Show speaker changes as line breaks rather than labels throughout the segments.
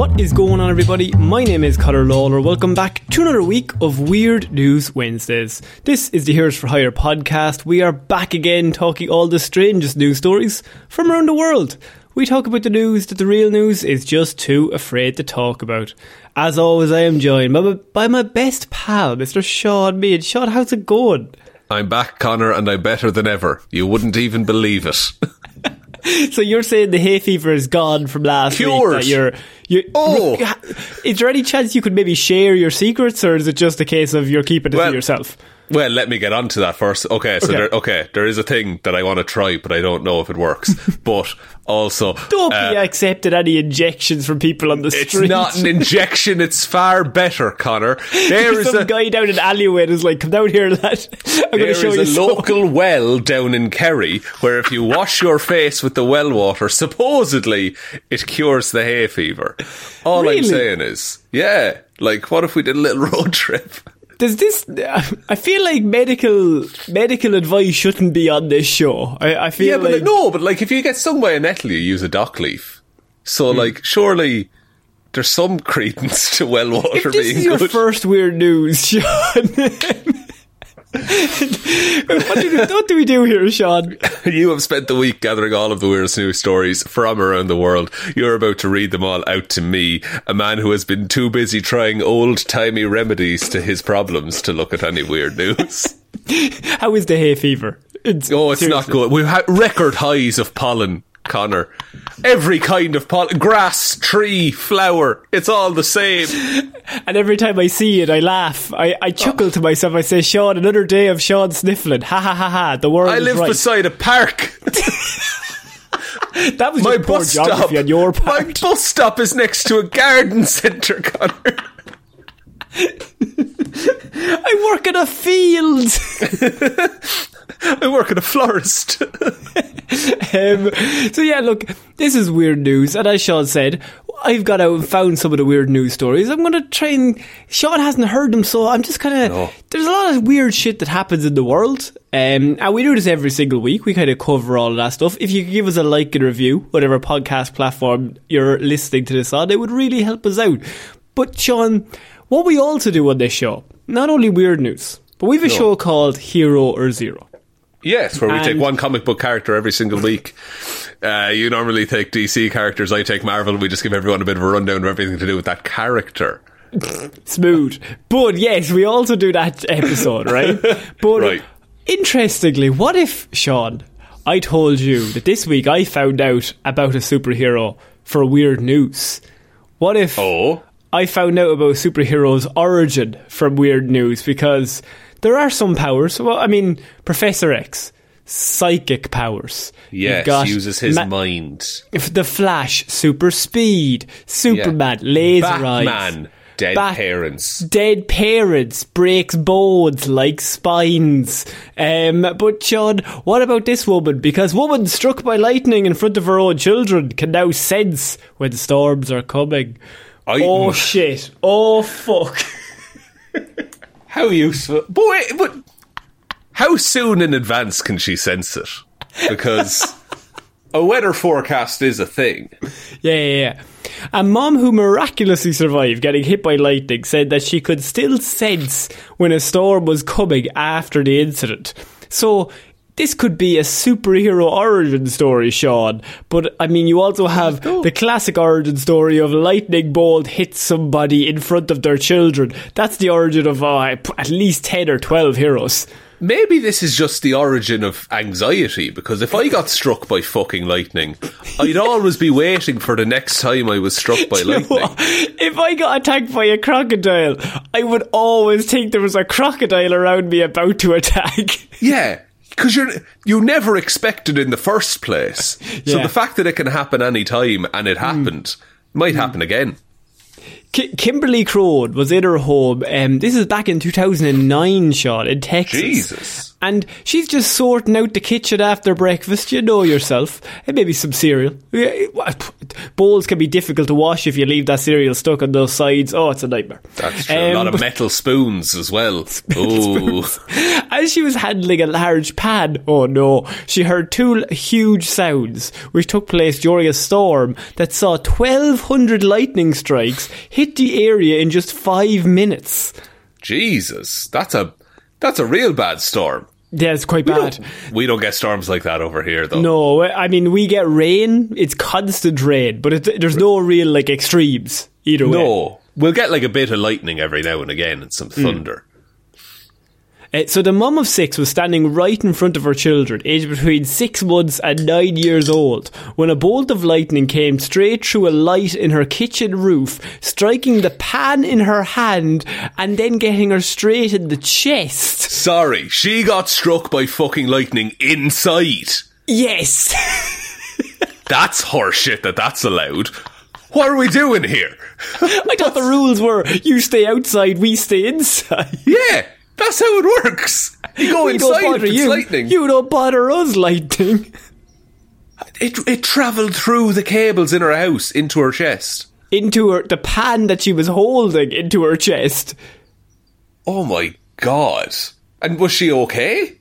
What is going on, everybody? My name is Conor Lawler. Welcome back to another week of Weird News Wednesdays. This is the Heroes for Hire podcast. We are back again talking all the strangest news stories from around the world. We talk about the news that the real news is just too afraid to talk about. As always, I am joined by my, by my best pal, Mr. Shaun Mead. Shaun, how's it going?
I'm back, Conor, and I'm better than ever. You wouldn't even believe it.
So you're saying the hay fever is gone from last
Cured.
week? That you're, you
Oh.
is there any chance you could maybe share your secrets, or is it just a case of you're keeping it
Well,
to yourself?
Well, let me get on to that first. Okay, so
Okay.
There, okay, there is a thing that I want to try, but I don't know if it works. but also,
Don't
uh,
be accepting any injections from people on the
it's
street.
It's not an injection. It's far better, Conor. There is
Some
a
guy down in alleyway is like, "Come down here, lad. I'm gonna show you
a
some."
local well down in Kerry where if you wash your face with the well water, supposedly it cures the hay fever. All
Really?
I'm saying is, yeah, like what if we did a little road trip?
Does this? I feel like medical medical advice shouldn't be on this show. I, I feel
Yeah, but
like
no, but like if you get stung by a nettle, you use a dock leaf. So
Hmm.
like, surely there's some credence to well water
if this
being
is your
good.
first weird news, Shaun. What, do, what do we do here, Shaun?
you have spent the week gathering all of the weirdest news stories from around the world. You're about to read them all out to me, a man who has been too busy trying old timey remedies to his problems to look at any weird news.
How is the hay fever? It's,
Oh, it's not good. We've had record highs of pollen, Conor. Every kind of pollen. Grass, tree, flower. It's all the same.
And every time I see it, I laugh. I, I oh. chuckle to myself. I say, Shaun, another day of Shaun sniffling. Ha ha ha ha. The world
I live
right.
beside a park.
that was
My bus stop.
on your
My bus stop is next to a garden centre, Conor.
I work in a field.
I work in a florist.
Um, so yeah, look, this is weird news, and as Shaun said, I've got out and found some of the weird news stories. I'm going to try and Shaun hasn't heard them, so I'm just kind of
No.
there's a lot of weird shit that happens in the world, um, and we do this every single week. We kind of cover all of that stuff. If you could give us a like and review, whatever podcast platform you're listening to this on, it would really help us out. But Shaun, what we also do on this show, not only weird news, but we have a show called Hero or Zero.
yes, where we take one comic book character every single week. Uh, you normally take DC characters, I take Marvel. We just give everyone a bit of a rundown of everything to do with that character.
smooth. But yes, we also do that episode, right? But
Right.
interestingly, what if, Shaun, I told you that this week I found out about a superhero for weird news? What if
Oh.
I found out about a superhero's origin from weird news? Because there are some powers. Well, I mean, Professor X. Psychic powers.
Yes, uses his
ma-
mind.
if the Flash, super speed, Superman, laser eyes.
Batman, Dead
Back-
parents.
dead parents breaks bones like spines. Um, but Shaun, what about this woman? Because woman struck by lightning in front of her own children can now sense when storms are coming.
I-
oh shit! Oh fuck!
How useful. boy! but how soon in advance can she sense it? Because a weather forecast is a thing.
Yeah, yeah, yeah. A mom who miraculously survived getting hit by lightning said that she could still sense when a storm was coming after the incident. So, this could be a superhero origin story, Shaun. But, I mean, you also have the classic origin story of lightning bolt hits somebody in front of their children. That's the origin of uh, at least 10 or 12 heroes.
Maybe this is just the origin of anxiety, because if I got struck by fucking lightning, I'd always be waiting for the next time I was struck by lightning.
If I got attacked by a crocodile, I would always think there was a crocodile around me about to attack.
Yeah, because you're you never expected in the first place. So the fact that it can happen any time and it hmm. happened might hmm. happen again.
Ki- Kimberly Crode was in her home. Um, this is back in 2009, Shaun, in Texas.
Jesus.
And she's just sorting out the kitchen after breakfast. You know yourself. And maybe some cereal. Bowls can be difficult to wash if you leave that cereal stuck on those sides. Oh, it's a nightmare.
That's true. a lot
Um,
of metal spoons as well. Ooh.
As she was handling a large pan, oh no, she heard two huge sounds, which took place during a storm that saw 1,200 lightning strikes hit the area in just five minutes.
Jesus. That's a that's a real bad storm.
Yeah, it's quite
We
bad.
don't, we don't get storms like that over here though.
No, I mean, we get rain, it's constant rain, but it, there's no real, like, extremes either way.
No. We'll get like a bit of lightning every now and again and some
Hmm.
thunder.
Uh, so the mum of six was standing right in front of her children, aged between six months and nine years old, when a bolt of lightning came straight through a light in her kitchen roof, striking the pan in her hand and then getting her straight in the chest.
Sorry, she got struck by fucking lightning inside.
Yes!
That's horseshit that that's allowed. What are we doing here?
I thought the rules were you stay outside, we stay inside.
Yeah, that's how it works. You go
We
inside it's
you.
lightning.
You don't bother us, lightning.
It it travelled through the cables in her house into her chest.
Into her, the pan that she was holding into her chest.
Oh my god! And was she okay?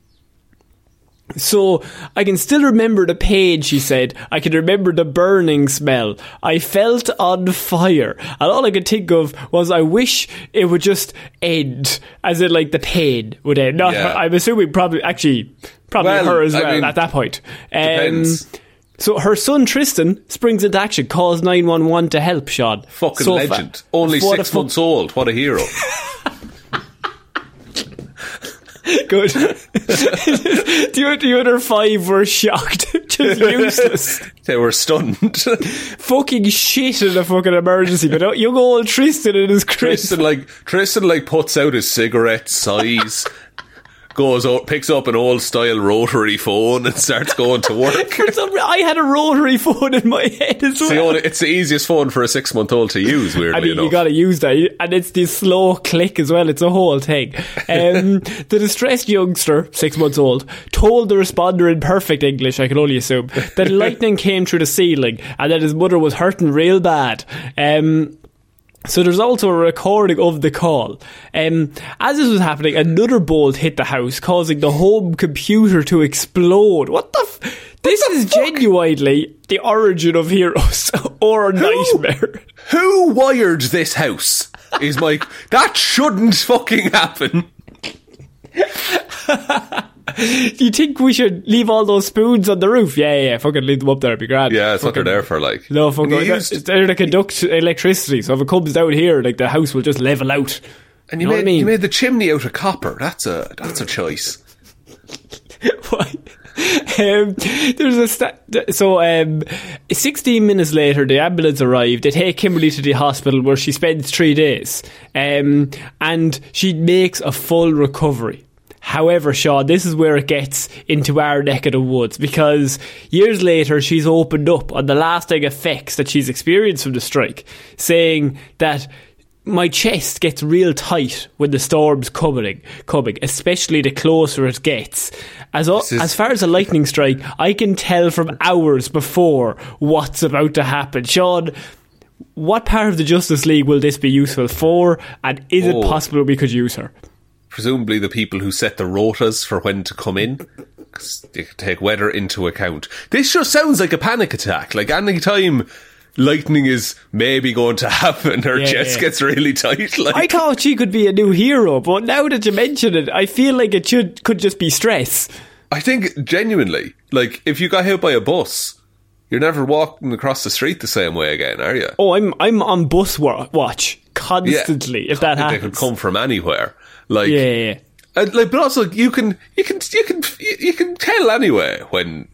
So I can still remember the pain, she said. I can remember the burning smell. I felt on fire. And all I could think of was I wish it would just end. As in like the pain would end. Not
Yeah.
I'm assuming probably actually probably
Well,
her as
I
well
mean,
at that point. Um,
depends.
so her son Tristan springs into action, calls nine one one to help Shaun.
Fucking
So fa-
legend. Only
what a
six
fu-
months old. What a hero.
Good. the, the other five were shocked. Just useless.
they were stunned.
fucking shit in a fucking emergency. But young old Tristan and his Chris.
Tristan like Tristan like puts out his cigarette, sighs, goes out, picks up an old style rotary phone and starts going to work.
For some reason, I had a rotary phone in my head as
It's the,
well.
only, it's the easiest phone for a six month old to use, weirdly
I mean,
enough.
you gotta use that. And it's the slow click as well. It's a whole thing. Um, the distressed youngster, six months old, told the responder in perfect English, I can only assume, that lightning came through the ceiling and that his mother was hurting real bad. Um, so there's also a recording of the call. Um, as this was happening, another bolt hit the house, causing the home computer to explode. What the? F- this is genuinely the origin of Heroes or a nightmare.
Who wired this house? Is like that shouldn't fucking happen.
Do you think we should leave all those spoons on the roof? Yeah, yeah, yeah. Fucking leave them up there. It'd be grand.
Yeah, that's what they're there for. Like,
No, fucking.
And
they're,
used-
they're to conduct electricity. So if it comes down here, like the house will just level out.
and you,
know what
made
I mean?
you made the chimney out of copper. That's a that's a choice.
Why? Um, there's a sta- so um, 16 minutes later the ambulance arrived they take Kimberly to the hospital where she spends three days um, and she makes a full recovery However, Shaun, this is where it gets into our neck of the woods because years later she's opened up on the lasting effects that she's experienced from the strike, saying that my chest gets real tight when the storm's coming, coming, especially the closer it gets. As o-
is-
as far as a lightning strike, I can tell from hours before what's about to happen. Shaun, what part of the Justice League will this be useful for, and is it
Oh.
possible we could use her?
Presumably the people who set the rotas for when to come in. They take weather into account. This just sounds like a panic attack. Like any time lightning is maybe going to happen, her
Yeah,
chest
yeah.
gets really tight. Like
I thought she could be a new hero, but now that you mention it, I feel like it should could just be stress.
I think genuinely, like if you got hit by a bus, you're never walking across the street the same way again, are you?
Oh, I'm I'm on bus wa- watch constantly. If that
they
happens,
could come from anywhere. Like,
yeah, yeah, yeah.
and, like, but also you can, you can, you can, you can tell anyway when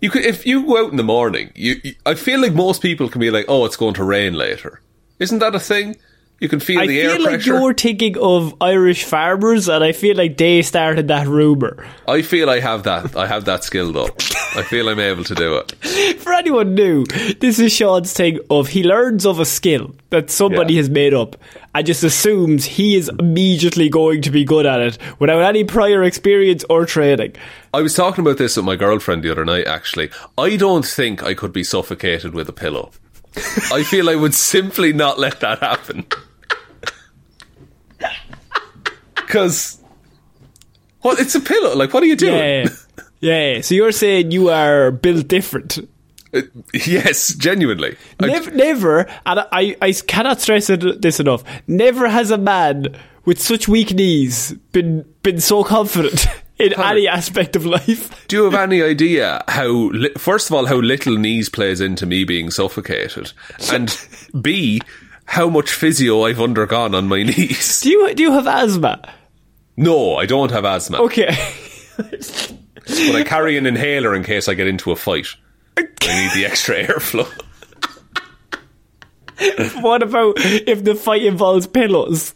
you could. If you go out in the morning, you, you- I feel like most people can be like, "Oh, it's going to rain later." Isn't that a thing? You can feel
I
the air I
feel
air
like
pressure.
you're thinking of Irish farmers, and I feel like they started that rumor.
I feel I have that. I have that skill though. I feel I'm able to do it.
For anyone new, this is Shaun's thing of he learns of a skill that somebody
Yeah.
has made up and just assumes he is immediately going to be good at it without any prior experience or training.
I was talking about this with my girlfriend the other night, actually. I don't think I could be suffocated with a pillow. I feel I would simply not let that happen. Because, what? It's a pillow. Like, what are you doing?
Yeah, yeah. yeah. So you're saying you are built different.
Uh, yes, genuinely. I-
Never, never, and I, I cannot stress this enough. Never has a man with such weak knees been been so confident in
Conor.
any aspect of life.
do you have any idea how, li- first of all, how little knees plays into me being suffocated? And B, how much physio I've undergone on my knees?
Do you do you have asthma?
No, I don't have asthma.
Okay.
but I carry an inhaler in case I get into a fight. I need the extra airflow.
what about if the fight involves pillows?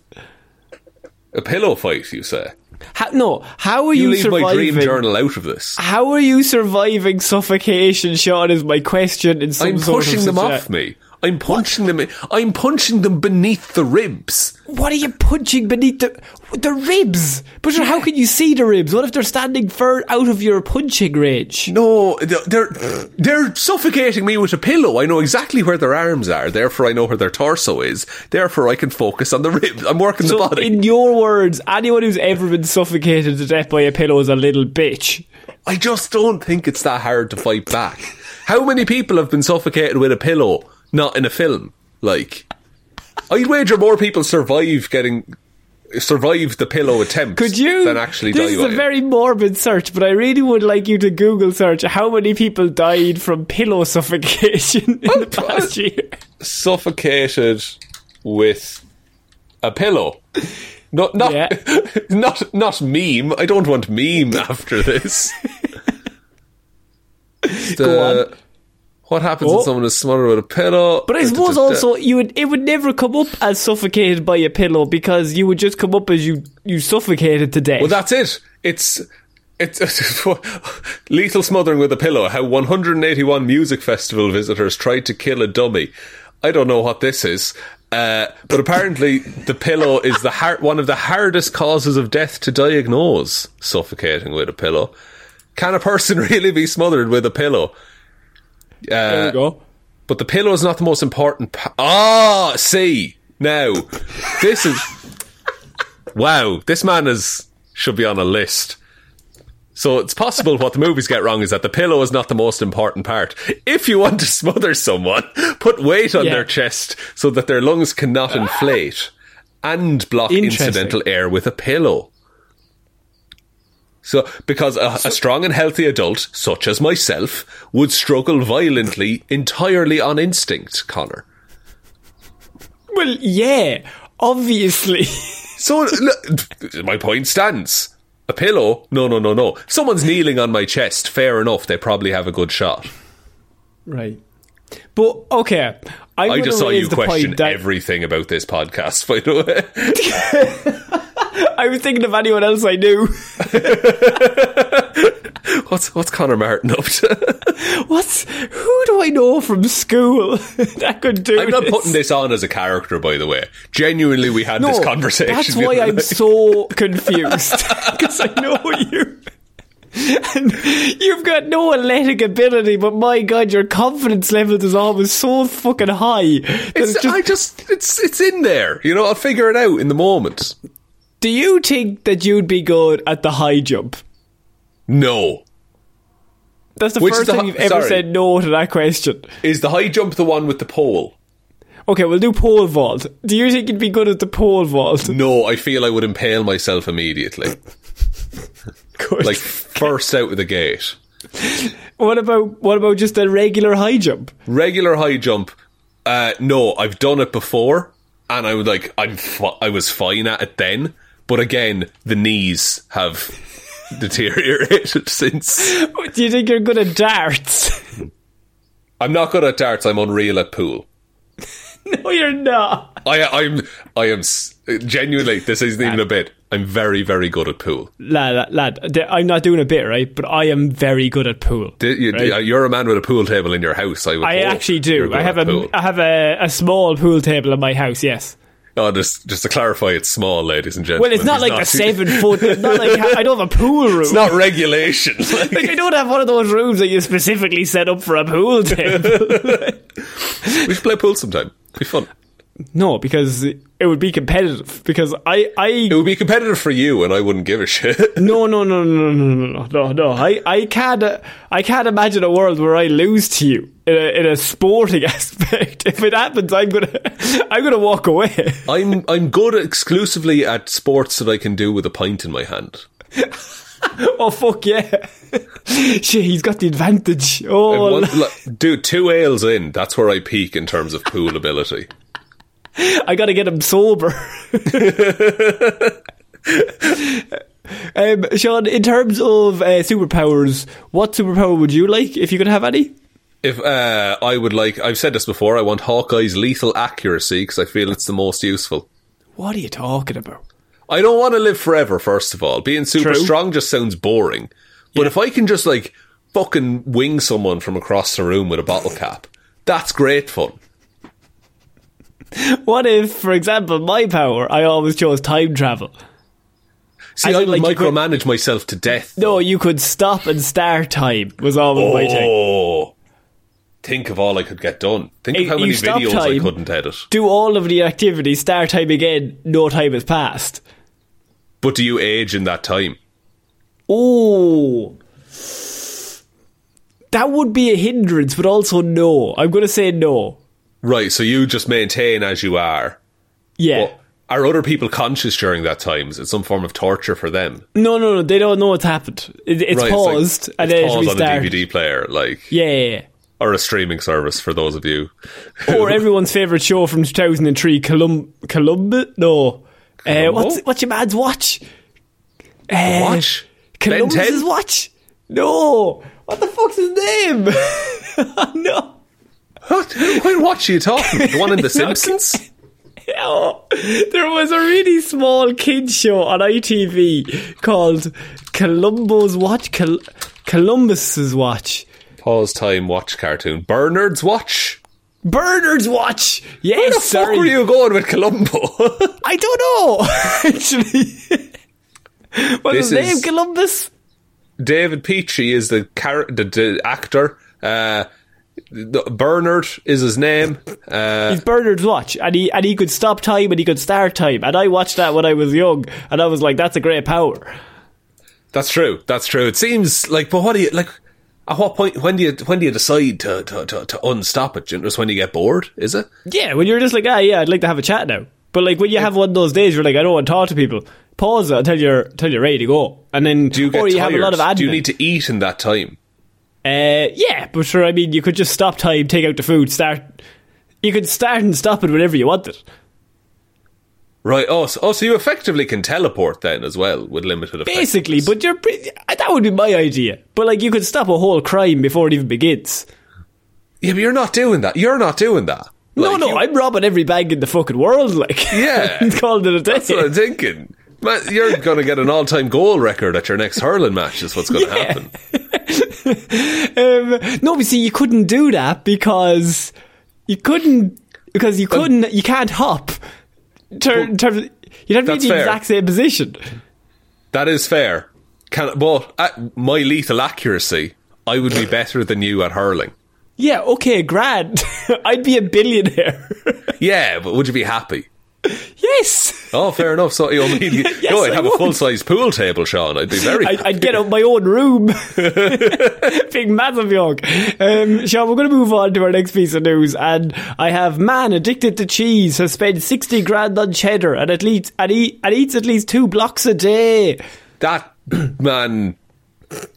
A pillow fight, you say?
How, no, how are
You
you,
leave my dream journal out of this.
How are you surviving suffocation, Shaun? Is my question in some
I'm
sort
pushing
of
them off me. I'm punching them. I'm punching them beneath the ribs.
What are you punching beneath the the ribs? But how can you see the ribs? What if they're standing far out of your punching range?
No, they're they're suffocating me with a pillow. I know exactly where their arms are. Therefore, I know where their torso is. Therefore, I can focus on the ribs. I'm working the
So,
body.
in your words, anyone who's ever been suffocated to death by a pillow is a little bitch.
I just don't think it's that hard to fight back. How many people have been suffocated with a pillow, not in a film? Like, I'd wager more people survive getting survive the pillow attempt
Could you?
than actually
this
die
is a
it.
very morbid search, but I really would like you to Google search how many people died from pillow suffocation in the past year.
suffocated with a pillow. Not not
Yeah.
not not meme. I don't want meme after this. The-. What happens
Oh.
when someone is smothered with a pillow?
But I suppose also you would it would never come up as suffocated by a pillow because you would just come up as you you suffocated to death.
Well, that's it. It's it's lethal smothering with a pillow. How 181 music festival visitors tried to kill a dummy. I don't know what this is, uh, but apparently the pillow is the har- one of the hardest causes of death to diagnose. Suffocating with a pillow. Can a person really be smothered with a pillow?
There
Uh,
we go.
but the pillow is not the most important. Pa- ah, see now, this is wow. This man is should be on a list. So it's possible what the movies get wrong is that the pillow is not the most important part. If you want to smother someone, put weight on
Yeah.
their chest so that their lungs cannot inflate and block incidental air with a pillow. So, because a, a strong and healthy adult, such as myself, would struggle violently entirely on instinct, Conor.
Well, yeah, obviously.
So, look, my point stands. A pillow? No, no, no, no. Someone's kneeling on my chest, fair enough, they probably have a good shot.
right. But okay, I'm
I just saw you question
that
everything about this podcast, by the way.
I was thinking of anyone else I knew.
What's what's Connor Martin up to?
What's who do I know from school that could do?
I'm not
this?
putting this on as a character, by the way. Genuinely, we had this conversation.
That's why I'm so confused because I know you. And you've got no athletic ability, but my god, your confidence level is always so fucking high.
It's,
it's just-
I just it's it's in there. You know, I'll figure it out in the moment.
Do you think that you'd be good at the high jump?
No,
That's the
Which
first
the
time
hi-
you've ever
sorry.
said no to that question.
is the high jump the one with the pole?
Okay, we'll do pole vault. Do you think you'd be good at the pole vault?
No, I feel I would impale myself immediately,
Good.
like first out of the gate.
what about what about just a regular high jump?
Regular high jump. Uh, no, I've done it before, and I would like I'm fi- I was fine at it then, but again, the knees have deteriorated since.
Do you think you're good at darts?
I'm not good at darts. I'm unreal at pool.
no, you're not.
I, I'm, I am genuinely. This isn't even a bit. I'm very, very good at pool.
Lad, lad, I'm not doing a bit, right? But I am very good at pool.
You,
Right.
You're a man with a pool table in your house. I, would
I actually do. I have a. I have a, a small pool table in my house. Yes.
Oh, just, just to clarify, it's small, ladies and gentlemen.
Well, it's not like a seven foot. It's not like I don't have a pool room.
It's not regulation. Like,
like I don't have one of those rooms that you specifically set up for a pool table.
we should play pool sometime. It'd be fun.
No, because it would be competitive. Because I, I,
it would be competitive for you, and I wouldn't give a shit.
no, no, no, no, no, no, no, no. I, I can't, uh, I can't imagine a world where I lose to you in a, in a sporting aspect. if it happens, I'm gonna, I'm gonna walk away.
I'm, I'm good exclusively at sports that I can do with a pint in my hand.
oh fuck yeah! Shit, he's got the advantage. Oh,
one, like, dude, two ales in—that's where I peak in terms of pool ability.
I gotta get him sober. um, Shaun, in terms of uh, superpowers, what superpower would you like if you could have any?
If uh, I would like, I've said this before, I want Hawkeye's lethal accuracy because I feel it's the most useful.
What are you talking about?
I don't want to live forever, first of all. Being super
True.
strong just sounds boring. But if I can just like fucking wing someone from across the room with a bottle cap, that's great fun.
What if, for example, my power, I always chose time travel.
See,
As
I would
like, you could-
micromanage myself to death.
No, you could stop and start time. Was always my thing.
Oh, think of all I could get done. Think
Hey,
of how many videos I couldn't edit.
Do all of the activities, start time again. No time has passed.
But do you age in that time?
Oh, that would be a hindrance, but also no. I'm going to say no.
Right, so you just maintain as you are.
Yeah.
Are other people conscious during that time? Is it some form of torture for them?
no, no, no. They don't know what's happened. It, it's
right, like-
paused and
it's
then
paused
it's
on a. DVD player, like
Yeah, yeah, yeah.
or a streaming service for those of you.
or everyone's favourite show from 2003, Colum- Columbus? No. Uh, what's, what's your man's watch? Uh,
Watch? 10?
watch? No. What the fuck's his name? no.
What? What watch are you talking? The one in The Simpsons?
Oh, there was a really small kids show on ITV called Columbo's Watch, Col- Columbus's Watch,
Pause time. Watch cartoon. Bernard's watch.
Bernard's Watch. Yes,
Where the
sorry.
fuck were you going with Columbo?
I don't know. Actually, what's
This
his name? Columbus.
David Peachey is the char- the, the actor. Uh, Bernard is his name. Uh,
He's Bernard's Watch, and he and he could stop time and he could start time. And I watched that when I was young, and I was like, "That's a great power."
that's true. That's true. It seems like, but what do you like? At what point? When do you when do you decide to to, to, to unstop it? Just when you get bored? Is it?
Yeah, when you're just like, ah, yeah, I'd like to have a chat now. But like when you have one of those days, you're like, I don't want to talk to people. Pause it until you're until you're ready to go, and then
Do you get
or you
tired?
have a lot of admin.
Do you need to eat in that time?
Uh, yeah, but sure. I mean, you could just stop time, take out the food, start. You could start and stop it whenever you wanted.
Right. Oh, so, oh, so you effectively can teleport then as well with limited effect.
Basically, but you're that would be my idea. But like, you could stop a whole crime before it even begins.
yeah, but you're not doing that. You're not doing that.
no,
Like,
no,
you-
I'm robbing every bank in the fucking world. Like,
Yeah.
called it a day.
That's what I'm thinking. You're going to get an all-time goal record at your next hurling match. Is what's going to
Yeah.
happen.
um, no, but see, you couldn't do that because you couldn't because you couldn't you can't hop. Tur- in terms you'd have to be in the
fair.
exact same position.
That is fair. Can but at my lethal accuracy, I would be better than you at hurling.
Yeah, okay, grand. I'd be a billionaire.
Yeah, but would you be happy?
yes.
Oh, fair enough. So you know,
Yes,
no, I'd have a full size pool table, Shaun. I'd be very.
I'd, I'd get up my own room. Big massive yoke. Um, Shaun, we're going to move on to our next piece of news. And I have man addicted to cheese has spent 60 grand on cheddar and at least and, eat, and eats at least two blocks a day.
that man,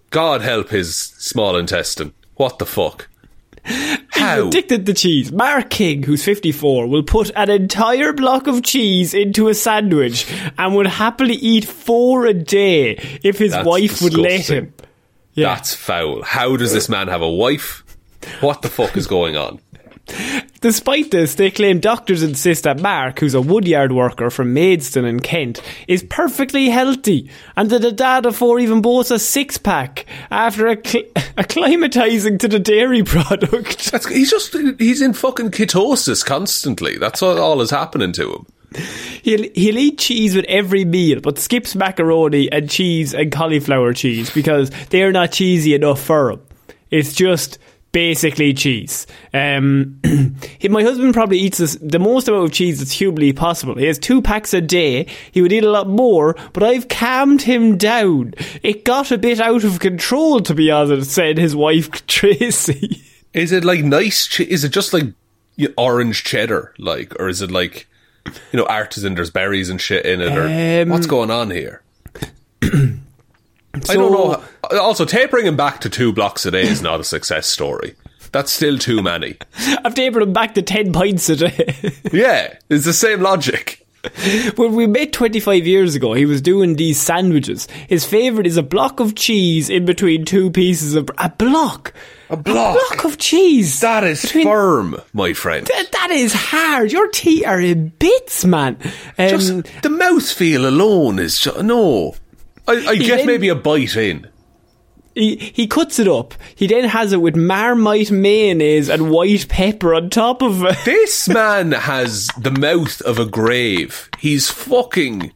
God help his small intestine. What the fuck? How?
Addicted to cheese. Mark King, who's 54, will put an entire block of cheese into a sandwich and would happily eat four a day if his
That's
wife would let him. Yeah.
That's foul. How does this man have a wife? What the fuck is going on?
Despite this, they claim doctors insist that Mark, who's a woodyard worker from Maidstone in Kent, is perfectly healthy and that the dad of four even boasts a six pack after acc- acclimatizing to the dairy product.
That's, he's just he's in fucking ketosis constantly. That's all, all is happening to him.
He'll, he'll eat cheese with every meal, but skips macaroni and cheese and cauliflower cheese because they're not cheesy enough for him. It's just basically cheese. Um, my husband probably eats this, the most amount of cheese that's humanly possible. He has two packs a day. He would eat a lot more, but I've calmed him down. It got a bit out of control, to be honest, said his wife Tracy.
Is it like nice? Che- is it just like you know, orange cheddar, like, or is it like you know artisan? There's berries and shit in it, or
Um,
what's going on here? I don't know. Also, tapering him back to two blocks a day is not a success story. That's still too many.
I've tapered him back to 10 pints a day.
Yeah, it's the same logic.
When we met 25 years ago, he was doing these sandwiches. His favourite is a block of cheese in between two pieces of. A block?
A block.
A block of cheese.
That is
Between-
firm, my friend.
Th- that is hard. Your teeth are in bits, man. Um,
Just the mouthfeel alone is just, no. I, I get
then-
maybe a bite in.
he, he cuts it up. He then has it with marmite mayonnaise and white pepper on top of it.
This man has the mouth of a grave. He's fucking.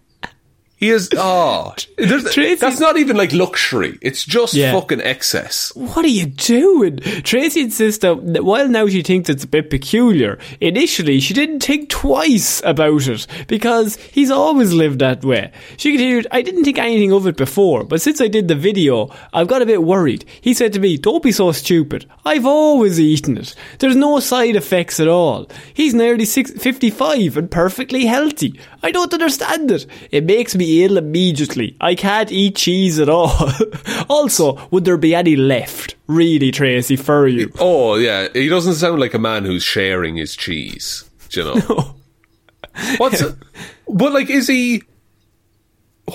He is. Oh,
Tracy-
that's not even like luxury. It's just
Yeah.
fucking excess.
What are you doing? Tracy insists that while now she thinks it's a bit peculiar, initially she didn't think twice about it because he's always lived that way. She continued, I didn't think anything of it before, but since I did the video, I've got a bit worried. He said to me, Don't be so stupid. I've always eaten it. There's no side effects at all. He's nearly six, 55 and perfectly healthy. I don't understand it. It makes me ill immediately. I can't eat cheese at all. also, would there be any left, really, Tracy, for you?
Oh yeah, he doesn't sound like a man who's sharing his cheese. Do you know? What's it? But like, is he?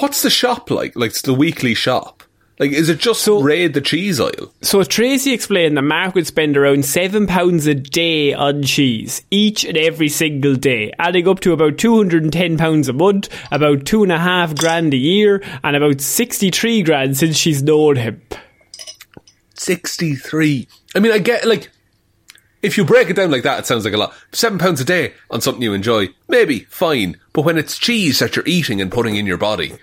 What's the shop like? Like, it's the weekly shop. Like, is it just
So-
raid the cheese aisle?
So Tracy explained that Mark would spend around seven pounds a day on cheese, each and every single day, adding up to about two hundred and ten pounds a month, about two and a half grand a year, and about sixty-three grand since she's known him.
63. I mean, I get, like, if you break it down like that, it sounds like a lot. Seven pounds a day on something you enjoy, maybe, fine. But when it's cheese that you're eating and putting in your body,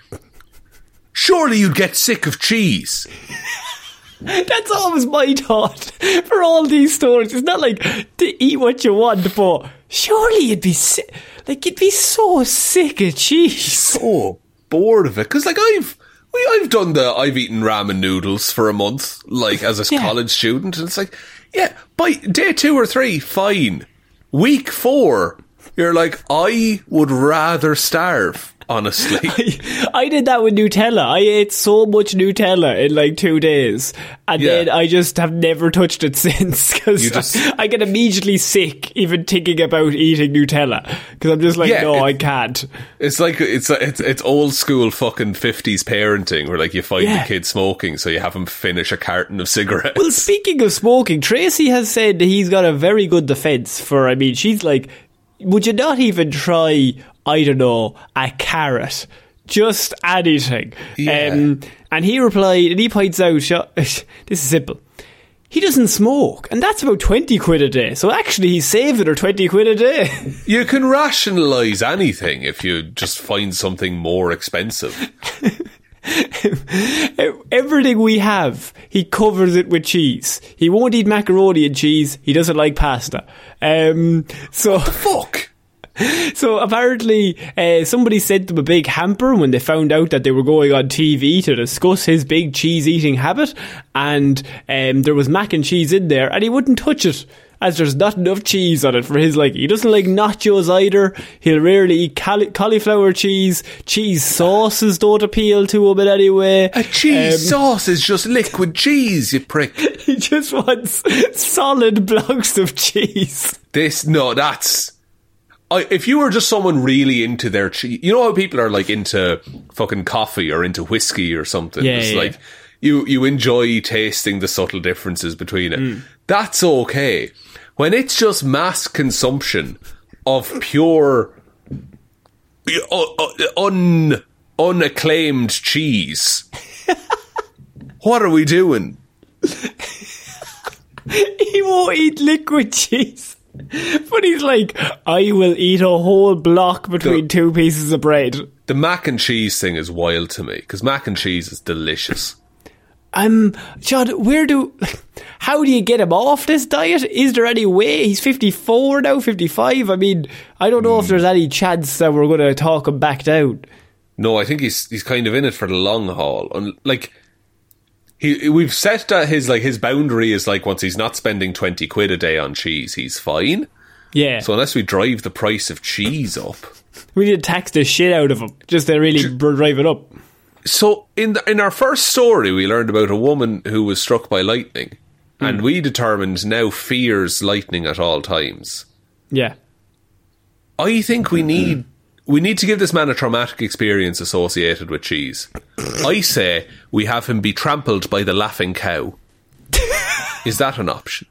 surely you'd get sick of cheese.
That's always my thought for all these stories. It's not like to eat what you want, but surely you'd be si- like you'd be so sick of cheese.
So bored of it. Because, like, I've. we- I've done the I've eaten ramen noodles for a month, like as a
Yeah.
college student, and it's like, yeah, by day two or three, fine. Week four, you're like, I would rather starve, honestly.
I did that with Nutella. I ate so much Nutella in like two days, and
Yeah.
then I just have never touched it since because
just-
I get immediately sick even thinking about eating Nutella because I'm just like,
Yeah,
no,
it-
I can't.
It's like it's it's it's old school fucking fifties parenting where like you find
Yeah.
the kid smoking, so you have him finish a carton of cigarettes.
Well, speaking of smoking, Tracy has said he's got a very good defense for. I mean, she's like, would you not even try? I don't know, a carrot just anything.
Yeah.
Um, and he replied, and he points out, this is simple. He doesn't smoke, and that's about 20 quid a day. So actually, he's saving her 20 quid a day.
You can rationalise anything if you just find something more expensive.
Everything we have, he covers it with cheese. He won't eat macaroni and cheese. He doesn't like pasta. Um, so,
Fuck!
so apparently, uh, somebody sent them a big hamper when they found out that they were going on TV to discuss his big cheese eating habit, and um, there was mac and cheese in there, and he wouldn't touch it. As there's not enough cheese on it for his like, he doesn't like nachos either. He'll rarely eat cauli- cauliflower cheese. Cheese sauces don't appeal to him in any way.
A cheese
Um,
sauce is just liquid cheese, you prick.
He just wants solid blocks of cheese.
This, no, that's. I, if you were just someone really into their cheese, you know how people are like into fucking coffee or into whiskey or something.
Yeah,
it's
yeah.
like you you enjoy tasting the subtle differences between it.
Mm.
That's okay. When it's just mass consumption of pure, un unacclaimed cheese, what are we doing?
He won't eat liquid cheese. But he's like, I will eat a whole block between
The-
two pieces of bread.
The mac and cheese thing is wild to me because mac and cheese is delicious.
Um, John, where do, how do you get him off this diet? Is there any way? He's 54 now, 55. I mean, I don't know if there's any chance that we're going to talk him back down.
No, I think he's he's kind of in it for the long haul. And like he we've set that his like his boundary is like once he's not spending twenty quid a day on cheese, he's fine.
Yeah.
So unless we drive the price of cheese up.
we need to tax the shit out of him just to really drive it up.
So in the, in our first story we learned about a woman who was struck by lightning. Hmm. And we determined now fears lightning at all times.
Yeah.
I think we need we need to give this man a traumatic experience associated with cheese. I say we have him be trampled by the laughing cow. Is that an option?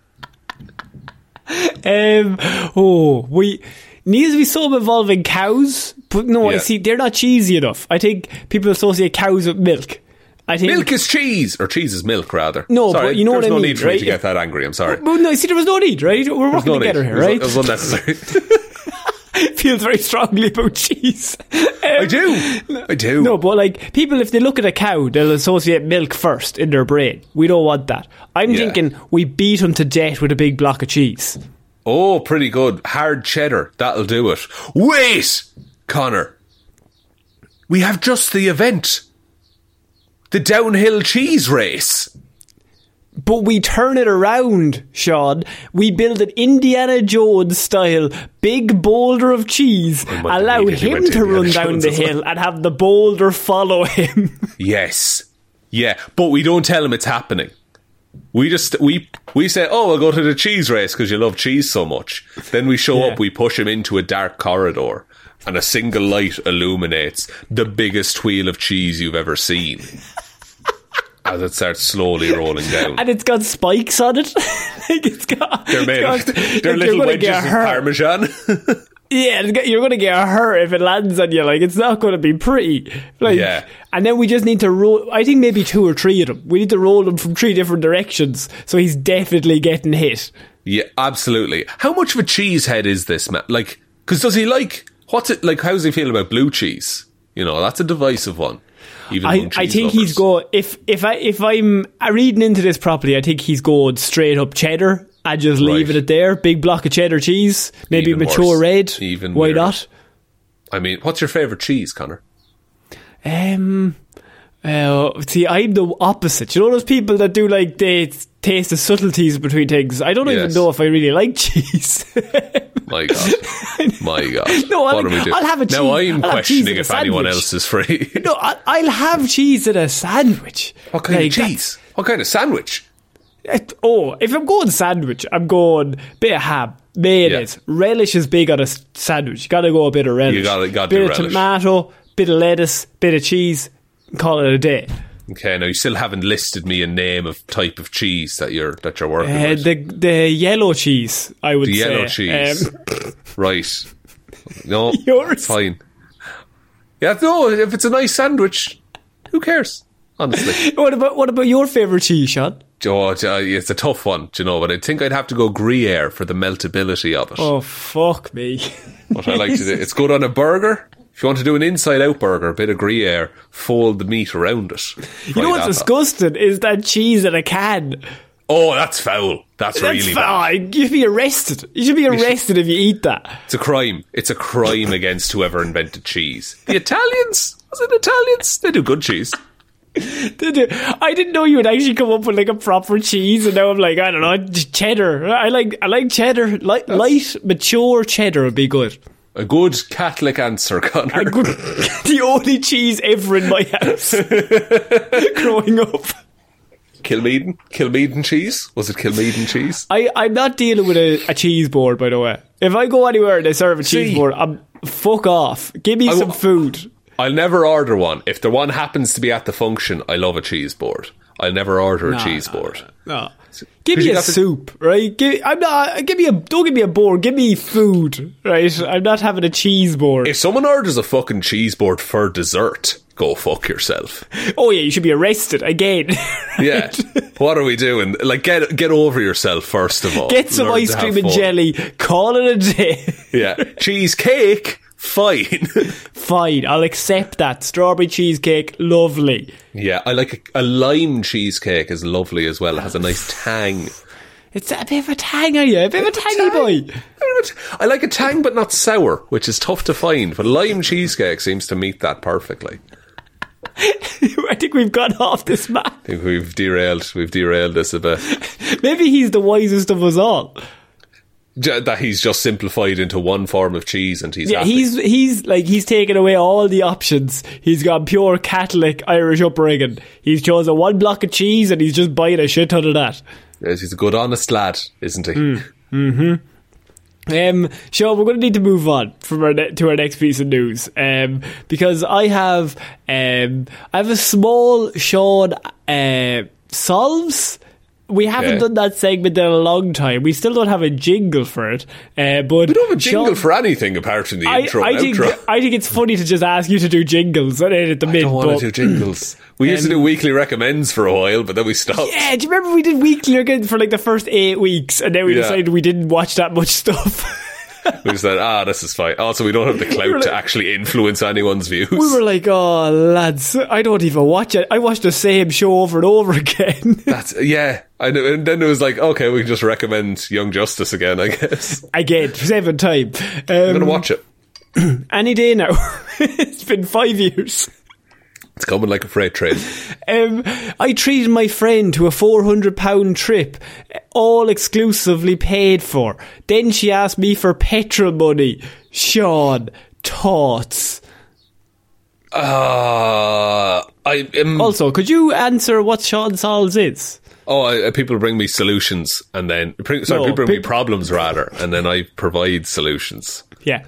Um, oh, we needs to be some involving cows, but no, I see they're not cheesy enough. I think people associate cows with milk. I think
Milk is cheese, or cheese is milk, rather.
No,
sorry,
but you know what I
no
mean,
need for me
right?
to get that angry. I'm sorry.
Well, no, see, there was no need, right? We're
There's
working
no need.
together here,
It was-
right?
It was unnecessary.
Feels very strongly about cheese.
I um, do. I do.
No, but like people, if they look at a cow, they'll associate milk first in their brain. We don't want that. I'm
Yeah.
thinking we beat them to death with a big block of cheese.
Oh, pretty good. Hard cheddar. That'll do it. Wait, Conor. We have just the event. The downhill cheese race.
But we turn it around, Shaun. We build an Indiana Jones style big boulder of cheese,
oh
allow him
to
run
Indiana
down
Jones
the hill, and have the boulder follow him.
Yes. Yeah, but we don't tell him it's happening. We just we we say, "Oh, we'll go to the cheese race because you love cheese so much." Then we show
Yeah.
up, we push him into a dark corridor, and a single light illuminates the biggest wheel of cheese you've ever seen. As it starts slowly rolling down.
and it's got spikes on it. like it's got.
They're made
it's
of,
got-
they're
like
little wedges of parmesan.
Yeah, you're going to get hurt if it lands on you. Like it's not going to be pretty. Like,
Yeah.
And then we just need to roll. I think maybe two or three of them. We need to roll them from three different directions, so he's definitely getting hit.
yeah, absolutely. How much of a cheesehead is this man? Like, because does he like what's it like? How does he feel about blue cheese? You know, that's a divisive one. Even
I, I think he's
lovers.
going. If if I if I'm reading into this properly, I think he's going straight up cheddar. I just leaving
Right.
it there. Big block of cheddar cheese, maybe
Even
mature
worse.
red.
Even
why
weirder.
not?
I mean, what's your favorite cheese, Conor?
Um, uh, see, I'm the opposite. You know those people that do like they taste the subtleties between things. I don't even know if I really like cheese.
My God, my God.
No,
we doing?
I'll have a cheese-
Now I'm
I'll
questioning if anyone else is free.
no, I, I'll have cheese in a sandwich.
what kind
Like,
of cheese? What kind of sandwich?
that's- oh, if I'm going sandwich, I'm going bit of ham. Mayonnaise. Relish is big on a sandwich. You gotta go a bit of relish.
You gotta- gotta
bit of
relish.
tomato, bit of lettuce, bit of cheese. Call it a day.
Okay, now you still haven't listed me a name of type of cheese that you're that you're working
Uh,
with.
the the yellow cheese, I would
The
say.
yellow cheese.
Um,
right. No,
Yours.
fine. Yeah, no, if it's a nice sandwich, who cares? Honestly.
What about what about your favourite cheese, Shaun?
Oh, uh, it's a tough one, do you know, but I think I'd have to go Gruyere for the meltability of it.
Oh fuck me!
What I like to do, it's good on a burger. If you want to do an inside-out burger, a bit of Gruyere, fold the meat around it.
You know what's disgusting is that cheese in a can.
Oh, that's foul. That's,
That's
really
foul.
bad.
You should be arrested. You should be arrested if you eat that.
It's a crime. It's a crime against whoever invented cheese. The Italians? Was it Italians? They do good cheese.
I didn't know you would actually come up with like a proper cheese, and now I'm like, I don't know, cheddar. I like, I like cheddar. Light, light, mature cheddar would be good.
A good Catholic answer, Conor.
A good, the only cheese ever in my house growing up.
Kilmeaden? Kilmeaden cheese? Was it Kilmeaden cheese?
I, I'm not dealing with a, a cheese board, by the way. If I go anywhere and they serve a cheese board, I'm fuck off. Give me
I
some food.
I'll never order one. If the one happens to be at the function, I love a cheese board. I'll never order a cheese board.
No. Give me a
to-
soup, right? Give, I'm not. Uh, give me a. Don't give me a board. Give me food, right? I'm not having a cheese board.
If someone orders a fucking cheese board for dessert, go fuck yourself.
oh yeah, you should be arrested again.
Yeah. what are we doing? Like, get get over yourself first of all.
Get some
Learn
ice cream and jelly. Call it a day.
Yeah. Cheesecake, fine.
Fine, I'll accept that. Strawberry cheesecake, lovely.
yeah, I like a, a lime cheesecake is lovely as well. It has a nice tang.
It's a bit of a tang, are you? A bit of a tangy boy.
I like a tang, but not sour, which is tough to find. But lime cheesecake seems to meet that perfectly.
I think we've gone off this map.
I think we've derailed. We've derailed this a bit.
Maybe he's the wisest of us all.
That he's just simplified into one form of cheese, and he's
Yeah,
happy.
he's he's like he's taken away all the options. He's got pure Catholic Irish upbringing. He's chosen one block of cheese and he's just buying a shit ton of that.
Yes, he's a good, honest lad, isn't he?
mm-hmm Um, Shaun, we're going to need to move on from our ne- to our next piece of news. Um, because I have um, I have a small Shaun uh, solves. We haven't
Okay.
done that segment in a long time. We still don't have a jingle for it. Uh, but
We don't have a jingle
Shaun-
for anything apart from the
I,
intro
I
and
think
outro.
I think it's funny to just ask you to do jingles at the
I
mid.
don't want
but-
to do jingles. We used to do weekly recommends for a while, but then we stopped.
Yeah, do you remember we did weekly again for like the first eight weeks, and then we
Yeah.
decided we didn't watch that much stuff.
We said, ah, this is fine. Also, we don't have the clout
were
to actually influence anyone's views.
we were like, "Oh, lads, I don't even watch it. I watch the same show over and over again."
That's yeah. Know, and then it was like, okay, we can just recommend Young Justice again. I guess
again, seven time.
I'm
Um,
gonna watch it.
any day now. it's been five years.
It's coming like a freight train.
Um, I treated my friend to a four hundred pound trip, all exclusively paid for. Then she asked me for petrol money. Shaun, thoughts.
Uh, I.
Also, could you answer what Shaun Solves is?
Oh, I, people bring me solutions, and then sorry,
No,
people bring me problems rather, and then I provide solutions.
Yeah.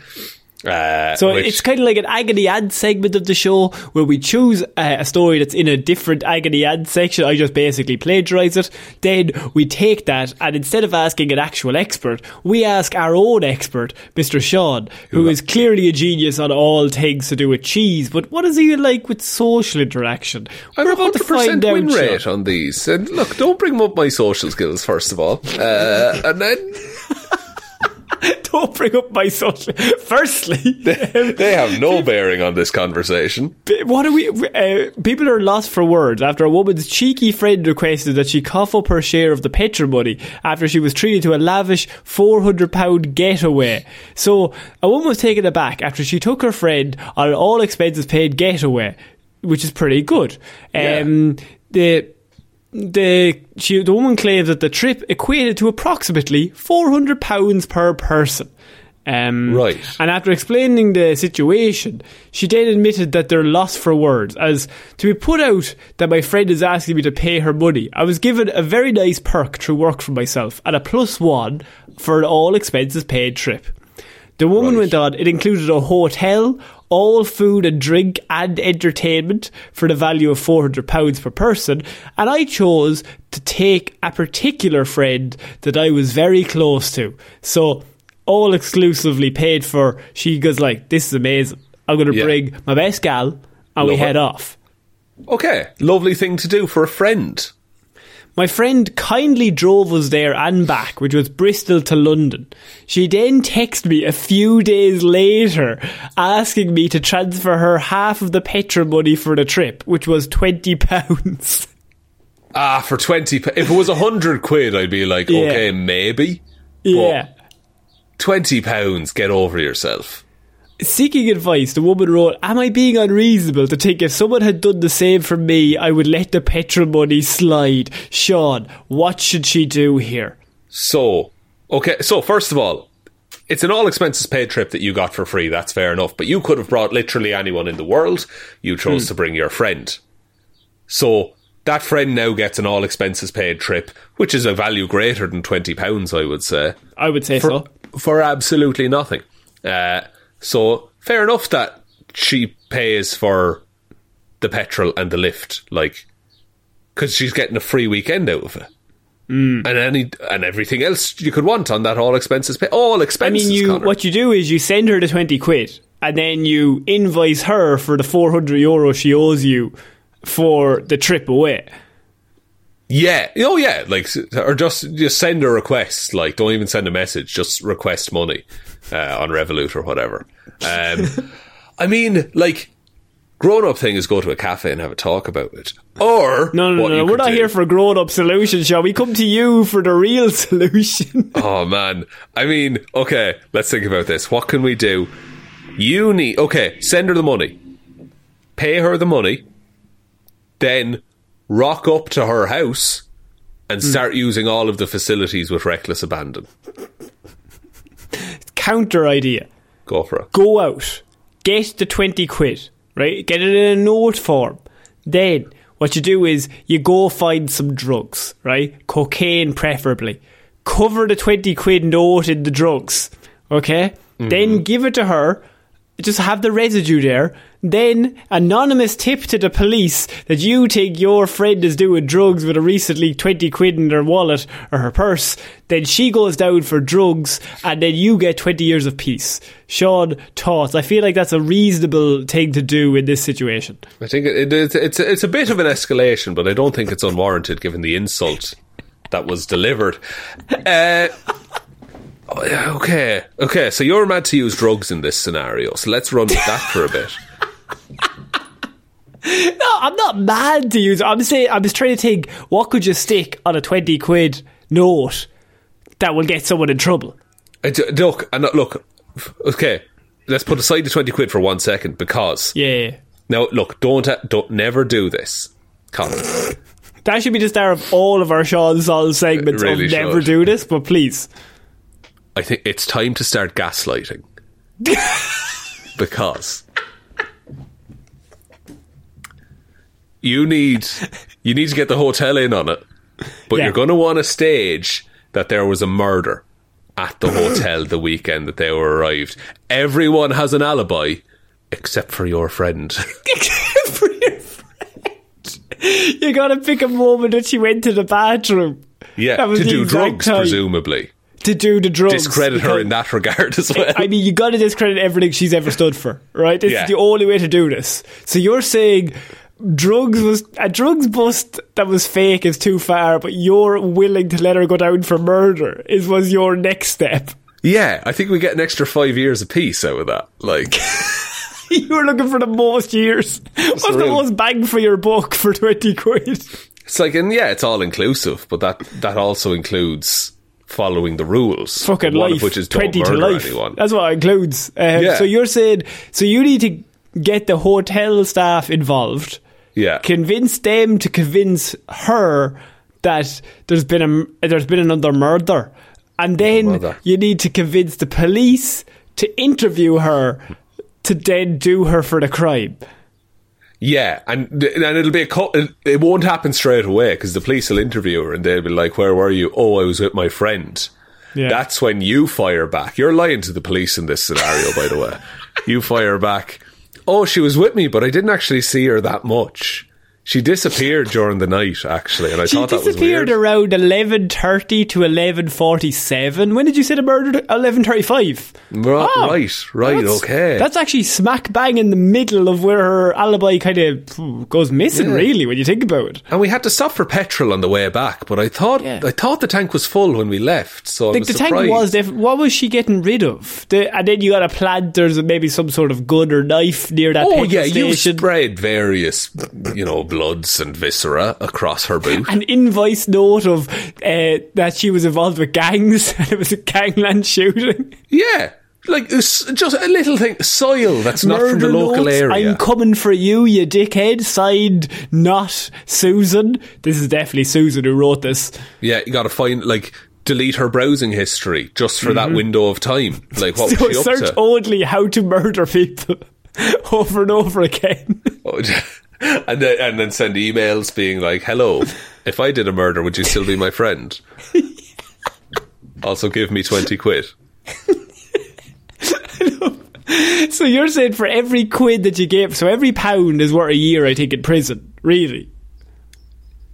Uh,
So
which-
it's kind of like an agony ad segment of the show where we choose uh, a story that's in a different agony ad section. I just basically plagiarize it. Then we take that and instead of asking an actual expert, we ask our own expert, Mr. Shaun, who is clearly a genius on all things to do with cheese. But what is he like with social interaction?
I'm
We're about to find out.
win rate
Shaun.
on these. And look, don't bring up my social skills first of all, uh, and then
Don't bring up my social. Firstly,
they have no bearing on this conversation.
What are we? Uh, people are lost for words after a woman's cheeky friend requested that she cough up her share of the petrol money after she was treated to a lavish four hundred pound getaway. So a woman was taken aback after she took her friend on an all expenses paid getaway, which is pretty good. Um, the the she the woman claimed that the trip equated to approximately four hundred pounds per person. Um,
Right.
And after explaining the situation, she then admitted that they're lost for words. As to be put out that my friend is asking me to pay her money, I was given a very nice perk through work for myself and a plus one for an all expenses paid trip. The woman
Right.
went on, it included a hotel, all food and drink and entertainment for the value of £400 per person, and I chose to take a particular friend that I was very close to. So, all exclusively paid for. She goes like, this is amazing. I'm going to
Yeah.
bring my best gal, and we
Love it.
head off.
Okay, lovely thing to do for a friend.
My friend kindly drove us there and back, which was Bristol to London. She then texted me a few days later asking me to transfer her half of the petrol money for the trip, which was £20.
Ah, for 20 If it was a 100 quid, I'd be like,
Yeah.
okay, maybe.
yeah.
20 pounds, get over yourself.
Seeking advice, the woman wrote, Am I being unreasonable to think if someone had done the same for me, I would let the petrol money slide? Shaun, what should she do here?
So, okay, so first of all, it's an all expenses paid trip that you got for free. That's fair enough. But you could have brought literally anyone in the world. You chose to bring your friend. So that friend now gets an all expenses paid trip, which is a value greater than twenty pounds, I would say,
I would say
for
so.
for absolutely nothing. Uh, so fair enough that she pays for the petrol and the lift, like because she's getting a free weekend out of it.
Mm.
And any and everything else you could want on that all expenses pay all expenses.
I mean, you
Conor.
what you do is you send her the 20 quid and then you invoice her for the 400 euro she owes you for the trip away.
Yeah. Oh, yeah. Like, or just just send a request. Like, don't even send a message. Just request money uh, on Revolut or whatever. Um, I mean, like, grown up thing is go to a cafe and have a talk about it. Or
No, no, no, no. We're not
do-
here for grown up solutions, shall we? Come to you for the real solution.
Oh man. I mean, okay. Let's think about this. What can we do? You need okay. Send her the money. Pay her the money. Then rock up to her house and
Hmm.
start using all of the facilities with reckless abandon.
Counter idea.
Go for it.
Go out, get the 20 quid, right? Get it in a note form. Then what you do is you go find some drugs, right? Cocaine preferably. Cover the 20 quid note in the drugs, okay? Then mm-hmm. give it to her. Just have the residue there. Then anonymous tip to the police that you think your friend is doing drugs with a recently 20 quid in her wallet or her purse. Then she goes down for drugs and then you get 20 years of peace. Shaun, thoughts? I feel like that's a reasonable thing to do in this situation.
I think it, it, it's it's a bit of an escalation, but I don't think it's unwarranted given the insult that was delivered. Uh, okay, okay. So you're mad to use drugs in this scenario. So let's run with that for a bit.
No, I'm not mad to use. I'm saying I was trying to think what could you stick on a twenty quid note that will get someone in trouble.
I d- look, and look. Okay, let's put aside the twenty quid for one second because
Yeah,
now look, don't uh, don't never do this, Colin.
that should be the start of all of our Shaun Sol segments
It really
of never
should.
do this. But please,
I think it's time to start gaslighting because you need you need to get the hotel in on it, but
Yeah.
you're going to want to stage that there was a murder at the hotel the weekend that they were arrived. Everyone has an alibi except for your friend.
Except for your friend, you gotta pick a moment that she went to the bathroom.
yeah, to do drugs,
time.
presumably.
to do the drugs.
Discredit her in that regard as well.
I mean, you got to discredit everything she's ever stood for, right? This
Yeah.
is the only way to do this. So you're saying drugs was a drugs bust that was fake is too far, but you're willing to let her go down for murder is was your next step.
yeah, I think we get an extra five years apiece out of that. Like.
you were looking for the most years. What's the most bang for your buck for twenty quid?
It's like, and yeah, it's all inclusive, but that that also includes following the rules.
Fucking life,
which is
twenty to life.
anyone.
That's what it includes. Um,
Yeah.
So you're saying so you need to get the hotel staff involved.
Yeah,
convince them to convince her that there's been a there's been another murder, and then
murder.
you need to convince the police to interview her to then do her for the crime.
yeah, and and it'll be a co- it- won't happen straight away because the police will interview her and they'll be like, "Where were you? Oh, I was with my friend."
Yeah.
That's when you fire back. You're lying to the police in this scenario, by the way. You fire back. Oh, she was with me, but I didn't actually see her that much. She disappeared during the night, actually, and I
She
thought that was
disappeared
weird.
around eleven thirty to eleven forty seven. When did you say the murder? Eleven thirty five.
Ri- right, right, okay.
Ah, That's actually smack bang in the middle of where her alibi kind of goes missing.
Yeah.
Really, when you think about it.
and we had to stop for petrol on the way back, but I thought
Yeah.
I thought the tank was full when we left, so was
the tank was different. What was she getting rid of? The, and then you got a plant. There's maybe some sort of gun or knife near that.
Oh yeah, you spread various, you know, bloods and viscera across her boot.
an invoice note of uh, that she was involved with gangs and it was a gangland shooting.
Yeah, like just a little thing, soil that's not from the local
notes,
area.
I'm coming for you, you dickhead. Signed, not Susan. This is definitely Susan who wrote this.
yeah, you got to find like delete her browsing history just for that window of time. Like what
so
was she up
search
to?
only how to murder people over and over again.
Oh, and then and then send emails being like, "Hello, if I did a murder, would you still be my friend?" also, give me twenty quid.
so you're saying for every quid that you gave, so every pound is worth a year, I think, in prison. Really?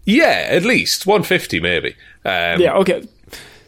Yeah, at least one fifty, maybe. Um,
Yeah, okay.